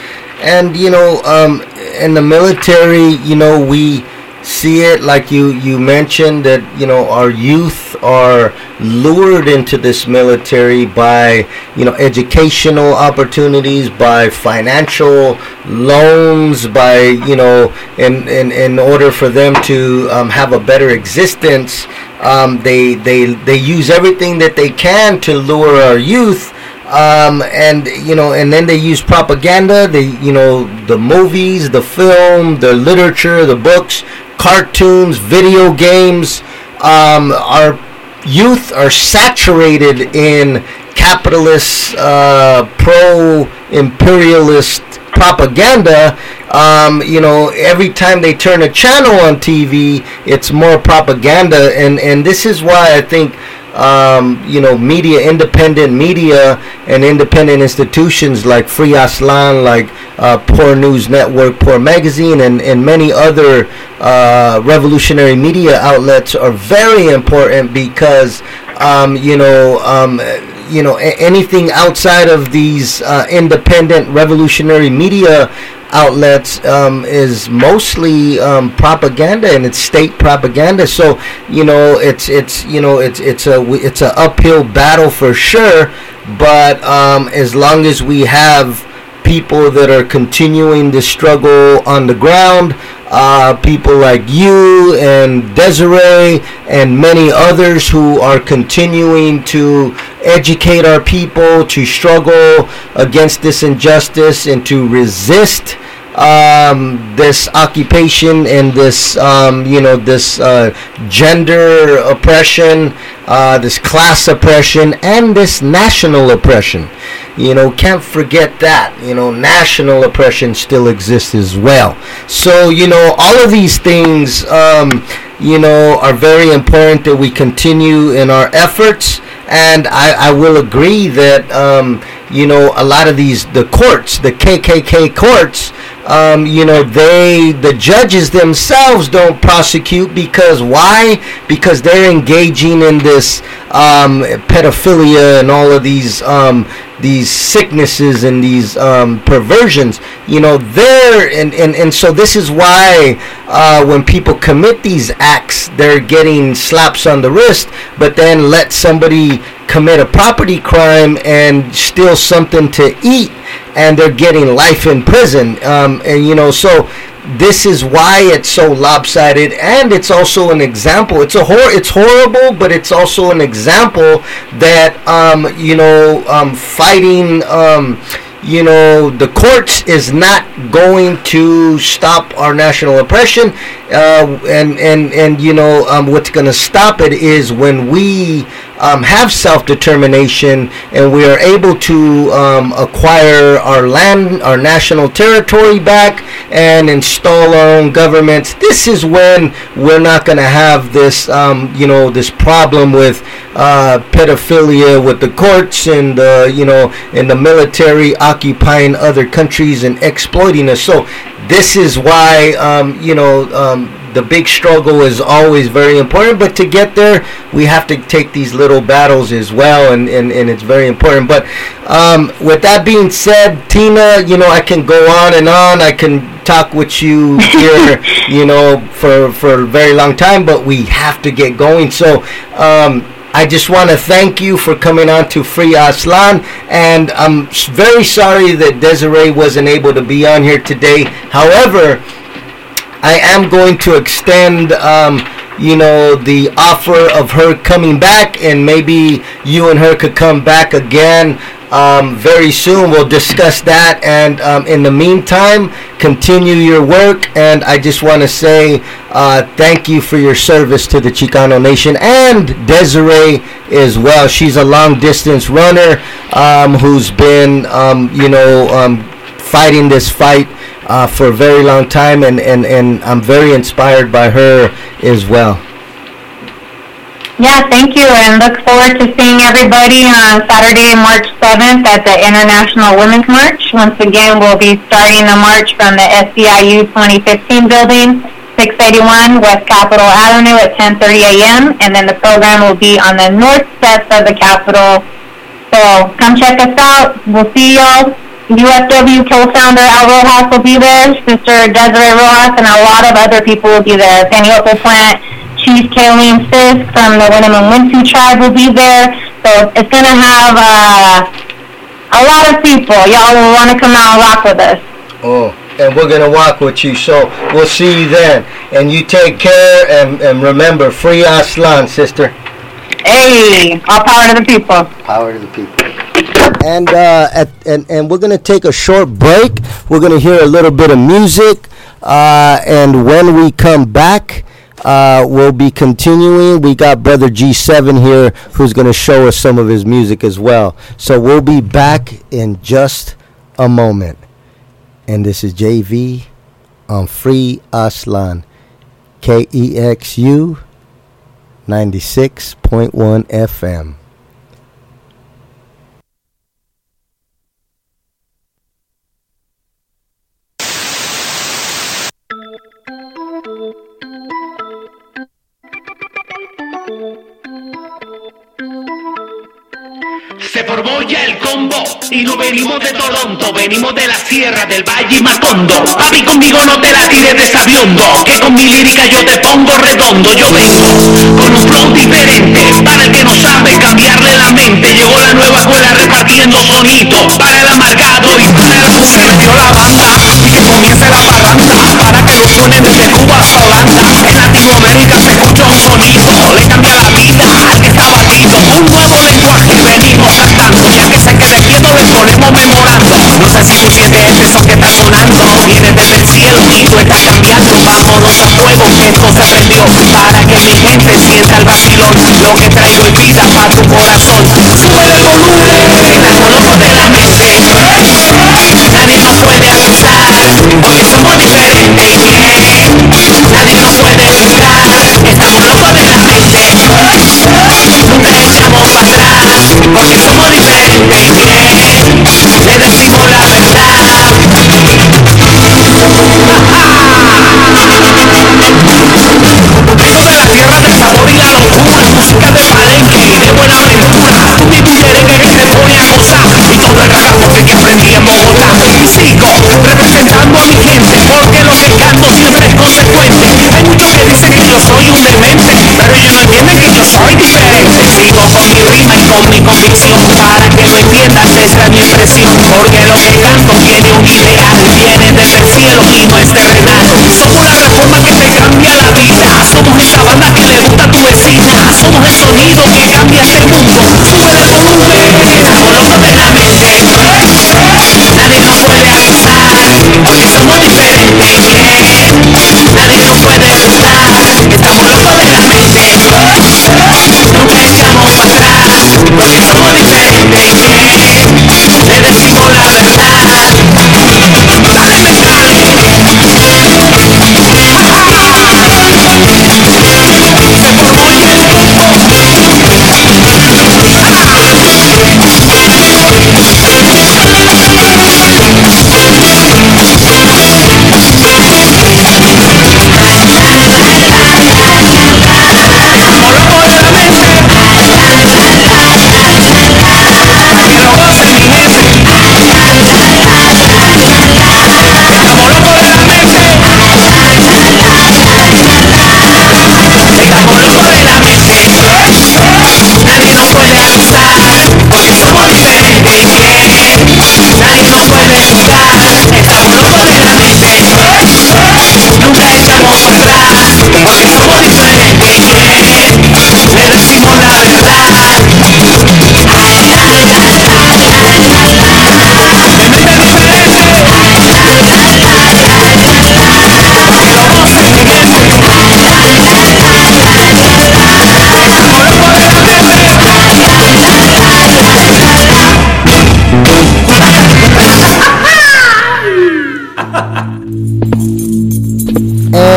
And you know, um, in the military, you know, we see it like you you mentioned that you know our youth are lured into this military by you know educational opportunities by financial loans by you know in in, in order for them to um, have a better existence um, they they they use everything that they can to lure our youth um, and you know and then they use propaganda they you know the movies the film the literature the books cartoons video games um, our youth are saturated in capitalist, uh, pro-imperialist propaganda. Um, you know, every time they turn a channel on TV, it's more propaganda, and and this is why I think. Um, you know, media, independent media, and independent institutions like Free Aztlán, like uh, Poor News Network, Poor Magazine, and, and many other uh, revolutionary media outlets are very important because, um, you know, um, you know, a- anything outside of these uh, independent revolutionary media outlets um, is mostly um, propaganda and it's state propaganda. So you know, it's it's you know it's it's a it's a uphill battle for sure. But um, as long as we have people that are continuing the struggle on the ground, uh, people like you and Desiree and many others who are continuing to educate our people to struggle against this injustice and to resist um, this occupation and this um, you know this uh, gender oppression, uh, this class oppression, and this national oppression. You know, can't forget that. You know, national oppression still exists as well. So you know, all of these things, um, you know, are very important that we continue in our efforts. And I, I will agree that um, you know a lot of these the courts, the KKK courts, um, you know they the judges themselves don't prosecute because why? Because they're engaging in this um, pedophilia and all of these um, these sicknesses and these um, perversions. You know they're and, and and so this is why uh, when people commit these acts, they're getting slaps on the wrist, but then let somebody commit a property crime and steal something to eat and they're getting life in prison um, and you know so this is why it's so lopsided and it's also an example. It's a hor- it's horrible but it's also an example that um, you know um, fighting um, you know the courts is not going to stop our national oppression uh, and and and you know um, what's going to stop it is when we um, have self-determination and we are able to um, acquire our land our national territory back and install our own governments this is when we're not going to have this um, you know this problem with uh, pedophilia with the courts and the you know and the military occupying other countries and exploiting us. So this is why um, you know um, the big struggle is always very important but to get there we have to take these little battles as well and, and, and it's very important. But um, with that being said tina you know i can go on and on. I can talk with you here you know for for a very long time but we have to get going. So um, I just want to thank you for coming on to Free Aztlán, and I'm very sorry that Desiree wasn't able to be on here today. However, I am going to extend, um, you know, the offer of her coming back, and maybe you and her could come back again um, very soon. We'll discuss that, and um, in the meantime, continue your work. And I just want to say uh, thank you for your service to the Chicano Nation and Desiree as well. She's a long distance runner um, who's been, um, you know, um, fighting this fight uh, for a very long time, and, and, and I'm very inspired by her as well. Yeah, thank you, and look forward to seeing everybody on Saturday, March 7th at the International Women's March. Once again, we'll be starting the march from the SEIU 2015 building, 681 West Capitol Avenue at 10:30 a.m., and then the program will be on the north steps of the Capitol. So come check us out. We'll see y'all. UFW co-founder Al Rojas will be there, Sister Desiree Rojas, and a lot of other people will be there. Penny Opal Plant, Chief Caleen Sisk from the Winnemem Wintu tribe will be there. So it's going to have uh, a lot of people. Y'all will want to come out and rock with us. Oh, and we're gonna walk with you. So we'll see you then. And you take care and, and remember, free Aztlán, sister. Hey, all power to the people. Power to the people. And uh, at, and and we're gonna take a short break. We're gonna hear a little bit of music, uh, and when we come back, uh, will be continuing. We got brother G7 here who's going to show us some of his music as well. So we'll be back in just a moment. And this is JV on Free Aztlán. K E X U 96.1 FM. Formó ya el combo y no venimos de Toronto, venimos de la sierra del Valle y Macondo. Papi, conmigo no te la tires de sabiondo, que con mi lírica yo te pongo redondo. Yo vengo con un flow diferente, para el que no sabe cambiarle la mente. Llegó la nueva escuela repartiendo sonidos para el amargado y para el Se metió la banda y que comience la parranda para que lo suenen desde Cuba hasta Holanda. En Latinoamérica se escucha un sonido, le cambia la vida al que está batido. Un nuevo lenguaje venimos cantando, ya que se quede quieto les ponemos memorando. No tú sientes este son que está sonando, viene desde el cielo y tú estás cambiando. Vámonos a fuego que esto se prendió para que mi gente sienta el vacilón. Lo que traigo es vida para tu corazón. Sube el volumen, estamos locos de la mente. Nadie nos puede avanzar, porque somos diferentes. Nadie nos puede juzgar, estamos locos de la mente. Nunca echamos para atrás, porque tierra del sabor y la locura, música de palenque y de buena aventura. Tú mi merengue que te pone a gozar y todo el karaoke que aprendí en Bogotá. Y sigo representando a mi gente porque lo que canto siempre es consecuente. Hay muchos que dicen que yo soy un demente, pero ellos no entienden que yo soy diferente. Sigo con mi rima y con mi convicción para que lo entiendas esa es mi expresión. Porque lo que canto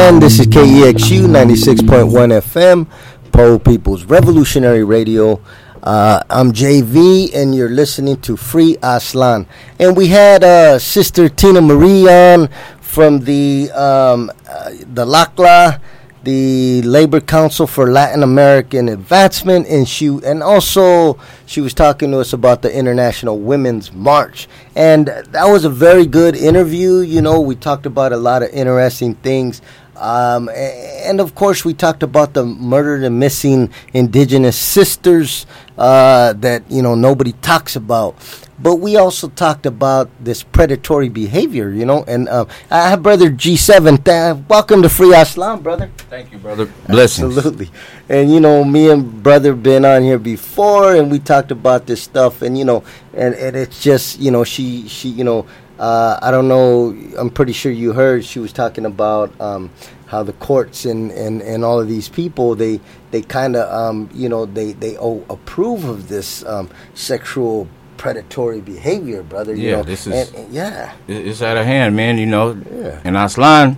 This is KEXU 96.1 FM, Poor People's Revolutionary Radio. Uh, I'm JV, and you're listening to Free Aztlán. And we had uh, Sister Tina Marie on from the um, uh, the LACLA, the Labor Council for Latin American Advancement, and she and also she was talking to us about the International Women's March, and that was a very good interview. You know, we talked about a lot of interesting things. Um, and of course, we talked about the murdered and missing indigenous sisters uh, that you know nobody talks about. But we also talked about this predatory behavior, you know. And uh, I have brother G7. Th- welcome to Free Aztlán, brother. Thank you, brother. Blessings. Absolutely. And you know, me and brother been on here before, and we talked about this stuff, and you know, and, and it's just you know, she she you know, uh, I don't know, I'm pretty sure you heard she was talking about um, how the courts and, and, and all of these people they they kind of um, you know they they oh, approve of this um, sexual predatory behavior, brother. You Yeah, know? this is- And- and yeah. It's out of hand, man. You know, Yeah. and Aztlán,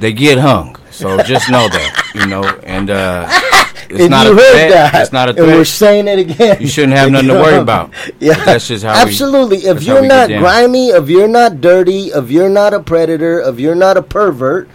they get hung. So just know that, you know, and uh, it's If not you a heard threat. that, It's not a threat. and we're saying it again. You shouldn't have nothing to worry about. Yeah, That's just how we- absolutely. if you're not grimy, if you're not dirty, if you're not a predator, if you're not a pervert,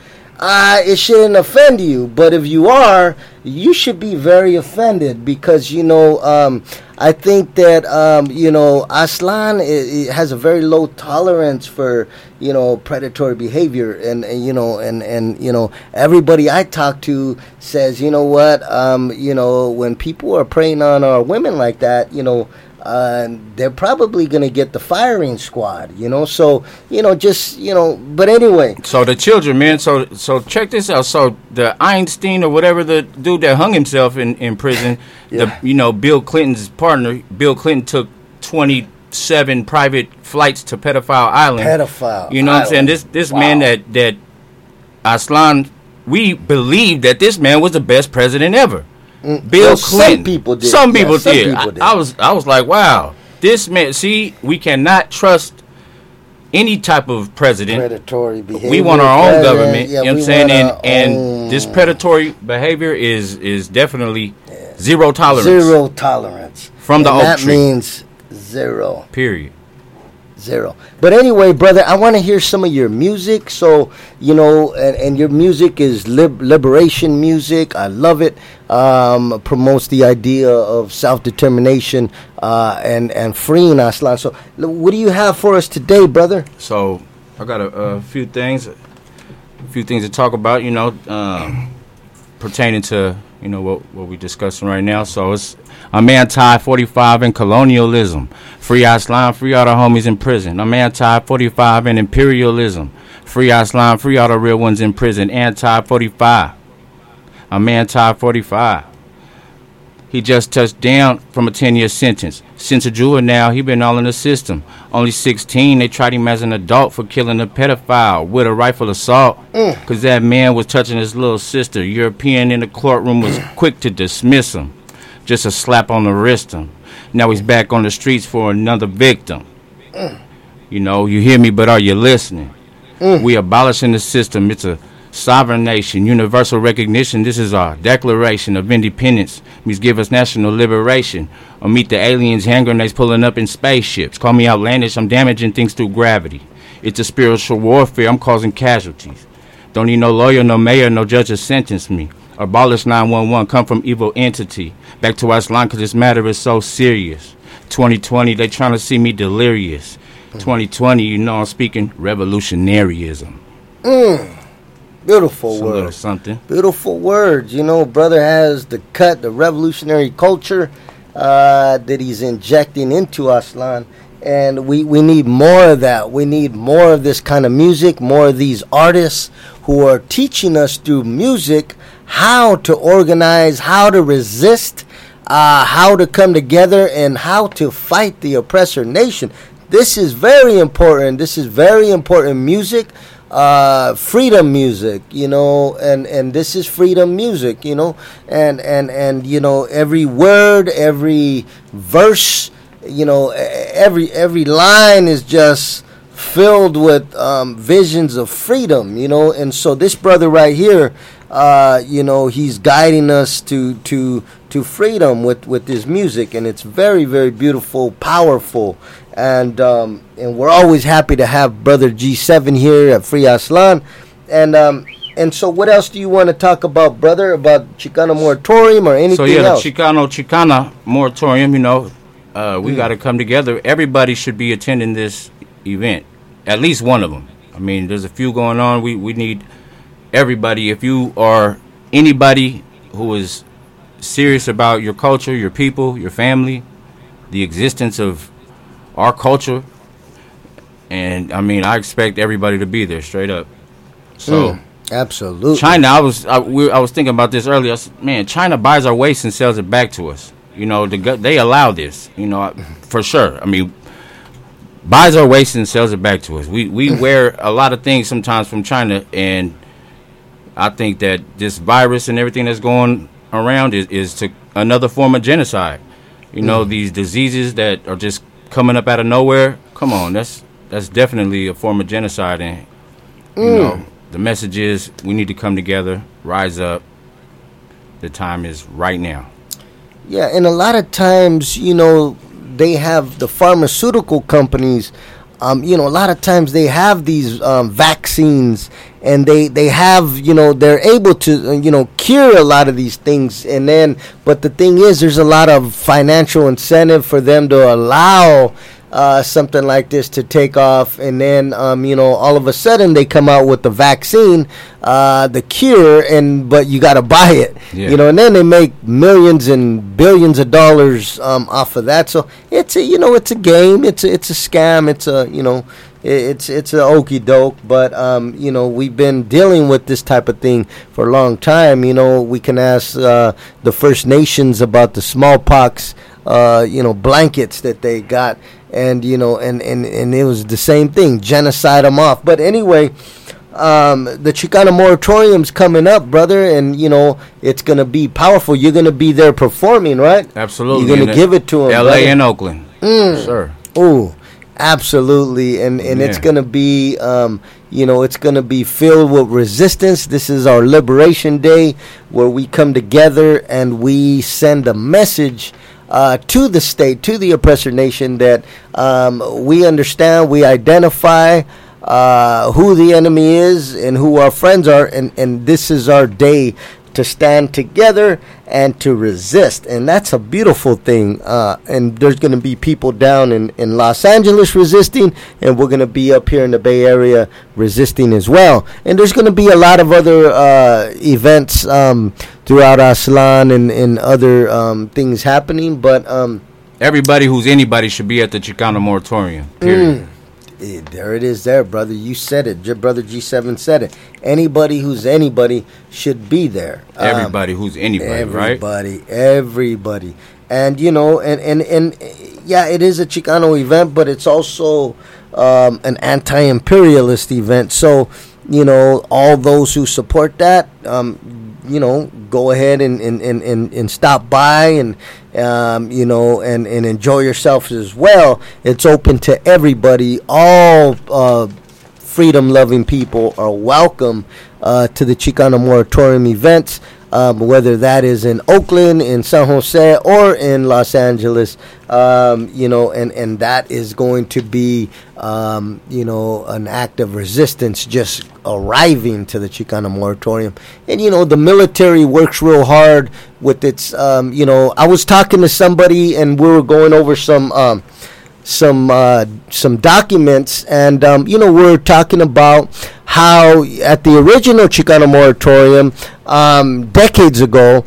uh, it shouldn't offend you. But if you are, you should be very offended because you know. Um, I think that um, you know Aztlán i i has a very low tolerance for you know predatory behavior, and, and you know, and and you know everybody I talk to says, you know what, um, you know, when people are preying on our women like that, you know, uh, they're probably going to get the firing squad, you know. So you know, just you know, but anyway, So the children, man. So so check this out. So the Einstein or whatever the dude that hung himself in in prison, Yeah. the you know Bill Clinton's partner, Bill Clinton took twenty seven private flights to Pedophile Island. Pedophile You know what I'm saying? This this Wow. man that that Aztlán, we believe that this man was the best president ever. Bill Mm, well, some Clinton. people did. Some Yeah, people some did. people I- did. I was I was like, wow, this man. See, we cannot trust any type of president predatory behavior. we want our own president, government. yeah, you know what I'm saying? And and this predatory behavior is is definitely zero tolerance. zero tolerance From the And oak that tree. means zero. Period. Zero. But anyway, brother, I want to hear some of your music. So, you know, and, and your music is lib- liberation music. I love it. Um, promotes the idea of self determination uh, and, and freeing Aztlán. So, what do you have for us today, brother? So I got a, a few things, a few things to talk about. You know, um, pertaining to you know what what we discussing right now. So it's I'm anti 45 and colonialism. Free Aztlán, free all the homies in prison. I'm anti 45 and imperialism. Free Aztlán, free all the real ones in prison. Anti 45. I'm anti 45. He just touched down from a 10 year sentence. Since a juvenile, now he been all in the system. Only 16, they tried him as an adult for killing a pedophile with a rifle assault. Mm. Because that man was touching his little sister. European in the courtroom was quick to dismiss him. Just a slap on the wrist him. Now he's back on the streets for another victim. You know, you hear me, but are you listening? We abolishing the system. It's a sovereign nation, universal recognition. This is our Declaration of Independence. Means give us national liberation. Or meet the aliens, hand grenades pulling up in spaceships. Call me outlandish. I'm damaging things through gravity. It's a spiritual warfare. I'm causing casualties. Don't need no lawyer, no mayor, no judge to sentence me. Abolish 911. Come from evil entity. Back to Aztlán because this matter is so serious. 2020, they trying to see me delirious. 2020, you know I'm speaking revolutionaryism. Beautiful It's a little words. something. Beautiful words. You know, brother has the cut, the revolutionary culture uh, that he's injecting into Aztlán. And we, we need more of that. We need more of this kind of music, more of these artists who are teaching us through music how to organize, how to resist, uh, how to come together, and how to fight the oppressor nation. This is very important. This is very important music uh, freedom music, you know, and and this is freedom music, you know, and and and you know every word, every verse, you know, every every line is just filled with um, visions of freedom, you know, and so this brother right here, uh, you know, he's guiding us to to to freedom with with his music, and it's very very beautiful, powerful, and um, and we're always happy to have brother G7 here at Free Aztlán, and um, and so what else do you want to talk about, brother? About Chicano moratorium or anything So yeah, else? the Chicano Chicana moratorium. You know, uh, we Mm. got to come together. Everybody should be attending this event. At least one of them. I mean, there's a few going on. We we need everybody. If you are anybody who is serious about your culture, your people, your family, the existence of our culture, and I mean, I expect everybody to be there, straight up. So. Mm, absolutely. China, I was I, we, I was thinking about this earlier. I said, man, China buys our waste and sells it back to us. You know, the, they allow this. You know, for sure. I mean, buys our waste and sells it back to us. We we wear a lot of things sometimes from China, and I think that this virus and everything that's going around is, is to another form of genocide. You know, mm-hmm. these diseases that are just coming up out of nowhere. Come on, that's that's definitely a form of genocide. And you mm. know, the message is we need to come together, rise up. The time is right now. Yeah, and a lot of times, you know, they have the pharmaceutical companies. Um, you know, a lot of times they have these um, vaccines, and they they have you know they're able to uh, you know cure a lot of these things, and then but the thing is, there's a lot of financial incentive for them to allow. Uh, something like this to take off, and then um, you know all of a sudden they come out with the vaccine, uh, the cure, and but you got to buy it, Yeah. you know, and then they make millions and billions of dollars um, off of that. So it's a you know it's a game, it's a, it's a scam, it's a you know it's it's a okey doke. But um, you know we've been dealing with this type of thing for a long time. You know we can ask uh, the First Nations about the smallpox. Uh, you know blankets that they got, and you know, and and and it was the same thing, genocide them off. But anyway, um, the Chicano moratorium's coming up, brother, and you know it's gonna be powerful. You're gonna be there performing, right? Absolutely. You're gonna And give it to 'em, L.A. brother. and Oakland. Sir. Ooh, absolutely, and and it's gonna be, um, you know, it's gonna be filled with resistance. This is our Liberation Day, where we come together and we send a message. Uh, to the state, to the oppressor nation, that um, we understand, we identify uh, who the enemy is and who our friends are, and, and this is our day to stand together and to resist. And that's a beautiful thing. Uh, and there's going to be people down in, in Los Angeles resisting, and we're going to be up here in the Bay Area resisting as well. And there's going to be a lot of other uh, events um, throughout Aztlán and, and other um, things happening. But um, Everybody who's anybody should be at the Chicano moratorium. Period. Eh, there it is there brother. You said it. J- brother g7 said it. Anybody who's anybody should be there. Um, Everybody who's anybody, right? everybody everybody. And you know and and and yeah it is a chicano event but it's also um, an anti-imperialist event. So you know all those who support that um, you know go ahead and and, and, and, stop by and um, you know and, and enjoy yourself as well. It's open to everybody. All uh, freedom loving people are welcome uh, to the Chicano Moratorium events, um, whether that is in Oakland, in San Jose, or in Los Angeles. Um, you know, and, and that is going to be, um, you know, an act of resistance just arriving to the Chicano Moratorium. And, you know, the military works real hard with its, um, you know, I was talking to somebody and we were going over some. Some uh, some documents, and um, you know we're talking about how at the original Chicano moratorium um, decades ago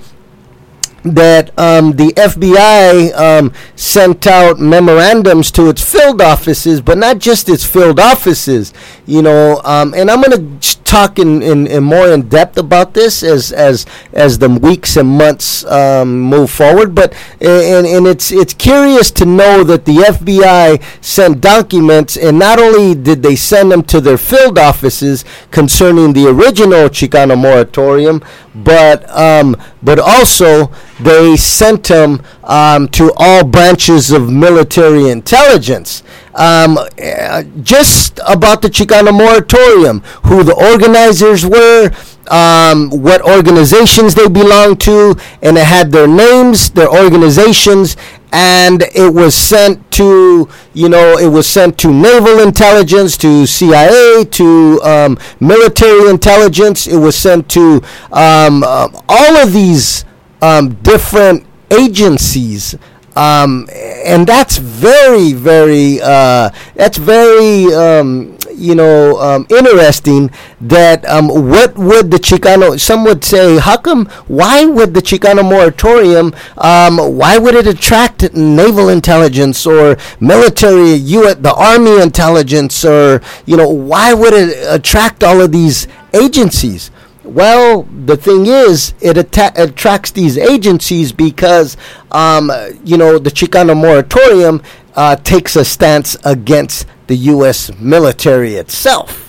that um, the FBI um, sent out memorandums to its field offices, but not just its field offices, you know. Um, and I'm going to talk in, in, in more in depth about this as as as the weeks and months um, move forward. But and, and it's it's curious to know that the FBI sent documents, and not only did they send them to their field offices concerning the original Chicano moratorium, but um, but also they sent them um, to all branches of military intelligence. Um, uh, just about the Chicano moratorium, who the organizers were, um, what organizations they belonged to, and it had their names, their organizations, and it was sent to, you know, it was sent to naval intelligence, to CIA, to um, military intelligence. It was sent to um, uh, all of these um, different agencies. Um, and that's very, very, uh, that's very, um, you know, um, interesting that um, what would the Chicano, some would say, how come, why would the Chicano moratorium, um, why would it attract naval intelligence or military, U- the army intelligence, or, you know, why would it attract all of these agencies? Well, the thing is, it atta- attracts these agencies because, um, you know, the Chicano moratorium uh, takes a stance against the U.S. military itself.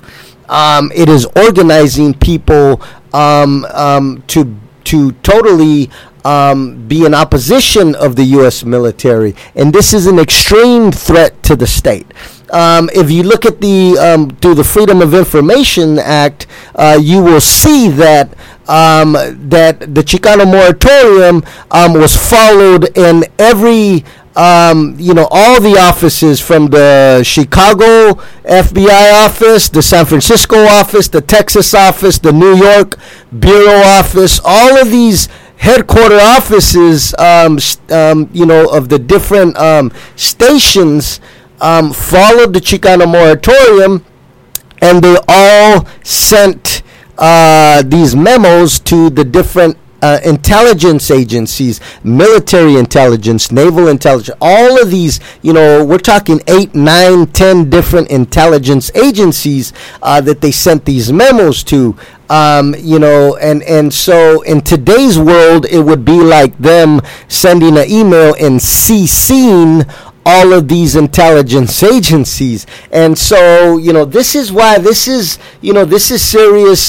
Um, it is organizing people um, um, to to totally um, be in opposition of the U.S. military, and this is an extreme threat to the state. Um, if you look at the um, through the Freedom of Information Act, uh, you will see that that the Chicano moratorium um, was followed in every um, you know, all the offices from the Chicago FBI office, the San Francisco office, the Texas office, the New York bureau office, all of these headquarter offices, um, um, you know, of the different um, stations um, followed the Chicano moratorium, and they all sent uh, these memos to the different uh, intelligence agencies, military intelligence, naval intelligence, all of these, you know, we're talking eight, nine, ten different intelligence agencies uh, that they sent these memos to. Um, you know, and and so in today's world, it would be like them sending an email and CCing all of these intelligence agencies. And so you know this is why this is you know this is serious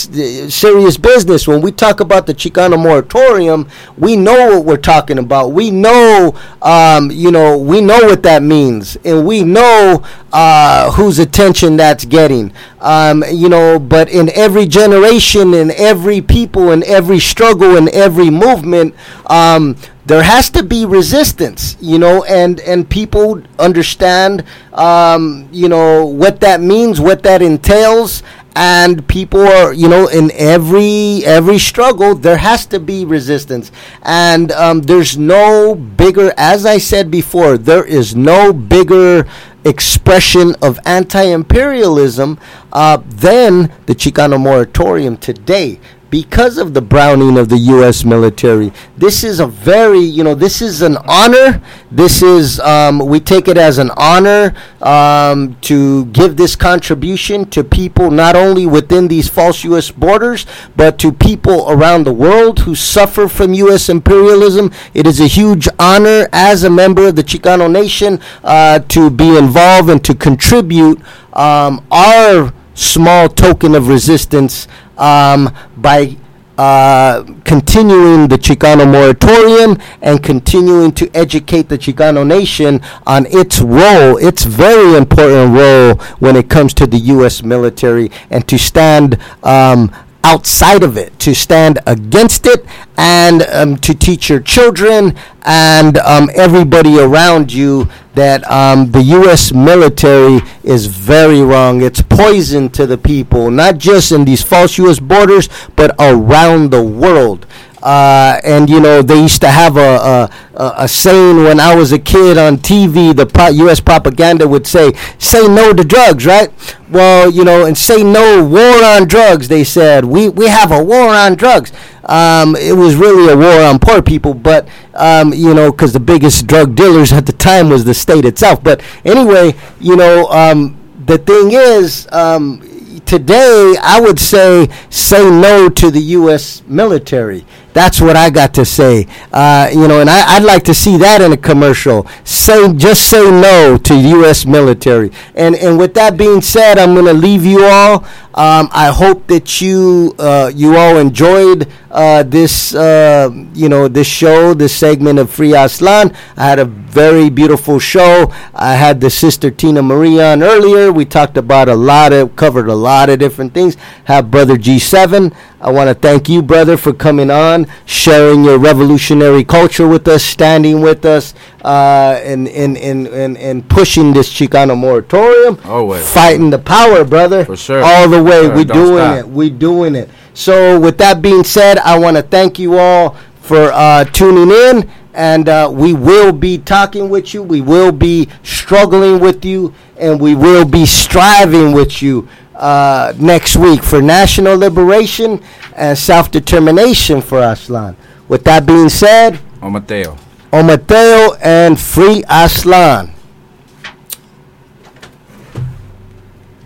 serious business. When we talk about the chicano moratorium we know what we're talking about. We know um, you know we know what that means. And we know uh, whose attention that's getting. Um, you know but in every generation in every people in every struggle in every movement um, there has to be resistance, you know, and and people understand, um, you know, what that means, what that entails, and people are, you know, in every every struggle, there has to be resistance, and um, there's no bigger, as I said before, there is no bigger expression of anti-imperialism uh, than the Chicano moratorium today because of the browning of the U.S. military. This is a very, you know, this is an honor. This is, um, we take it as an honor um, to give this contribution to people not only within these false U.S. borders, but to people around the world who suffer from U.S. imperialism. It is a huge honor as a member of the Chicano Nation uh, to be involved and to contribute um, our small token of resistance um, by uh, continuing the Chicano moratorium and continuing to educate the Chicano nation on its role, its very important role when it comes to the U.S. military, and to stand um, outside of it, to stand against it, and um, to teach your children and um, everybody around you that um, the U.S. military is very wrong. It's poison to the people, not just in these false U.S. borders, but around the world. Uh, and you know they used to have a, a a saying when I was a kid on TV. The pro- U.S. propaganda would say, "Say no to drugs," right? Well, you know, and say no war on drugs. They said we we have a war on drugs. Um, it was really a war on poor people, but um, you know, because the biggest drug dealers at the time was the state itself. But anyway, you know, um, the thing is. Um, today I would say say no to the U.S. military. That's what I got to say. Uh, you know, and I, I'd like to see that in a commercial. Say just say no to U.S. military. And and with that being said, I'm going to leave you all. Um, I hope that you uh, you all enjoyed uh, this uh, you know this show, this segment of Free Aztlán. I had a very beautiful show. I had the sister Tina Marie on earlier. We talked about a lot of covered a lot of different things. Have brother G7. I want to thank you, brother, for coming on, sharing your revolutionary culture with us, standing with us, uh, and, and, and, and, and pushing this Chicano moratorium. Always. Fighting the power, brother. For sure. All the way. Sure, we don't doing stop. it. We're doing it. So, with that being said, I want to thank you all for uh, tuning in. And uh, we will be talking with you. We will be struggling with you. And we will be striving with you uh, next week for national liberation and self determination for Aztlán. With that being said, Oh, Mateo. Ometeotl and Free Aztlán.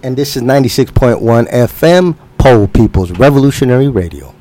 And this is 96.1 FM, Poor People's Revolutionary Radio.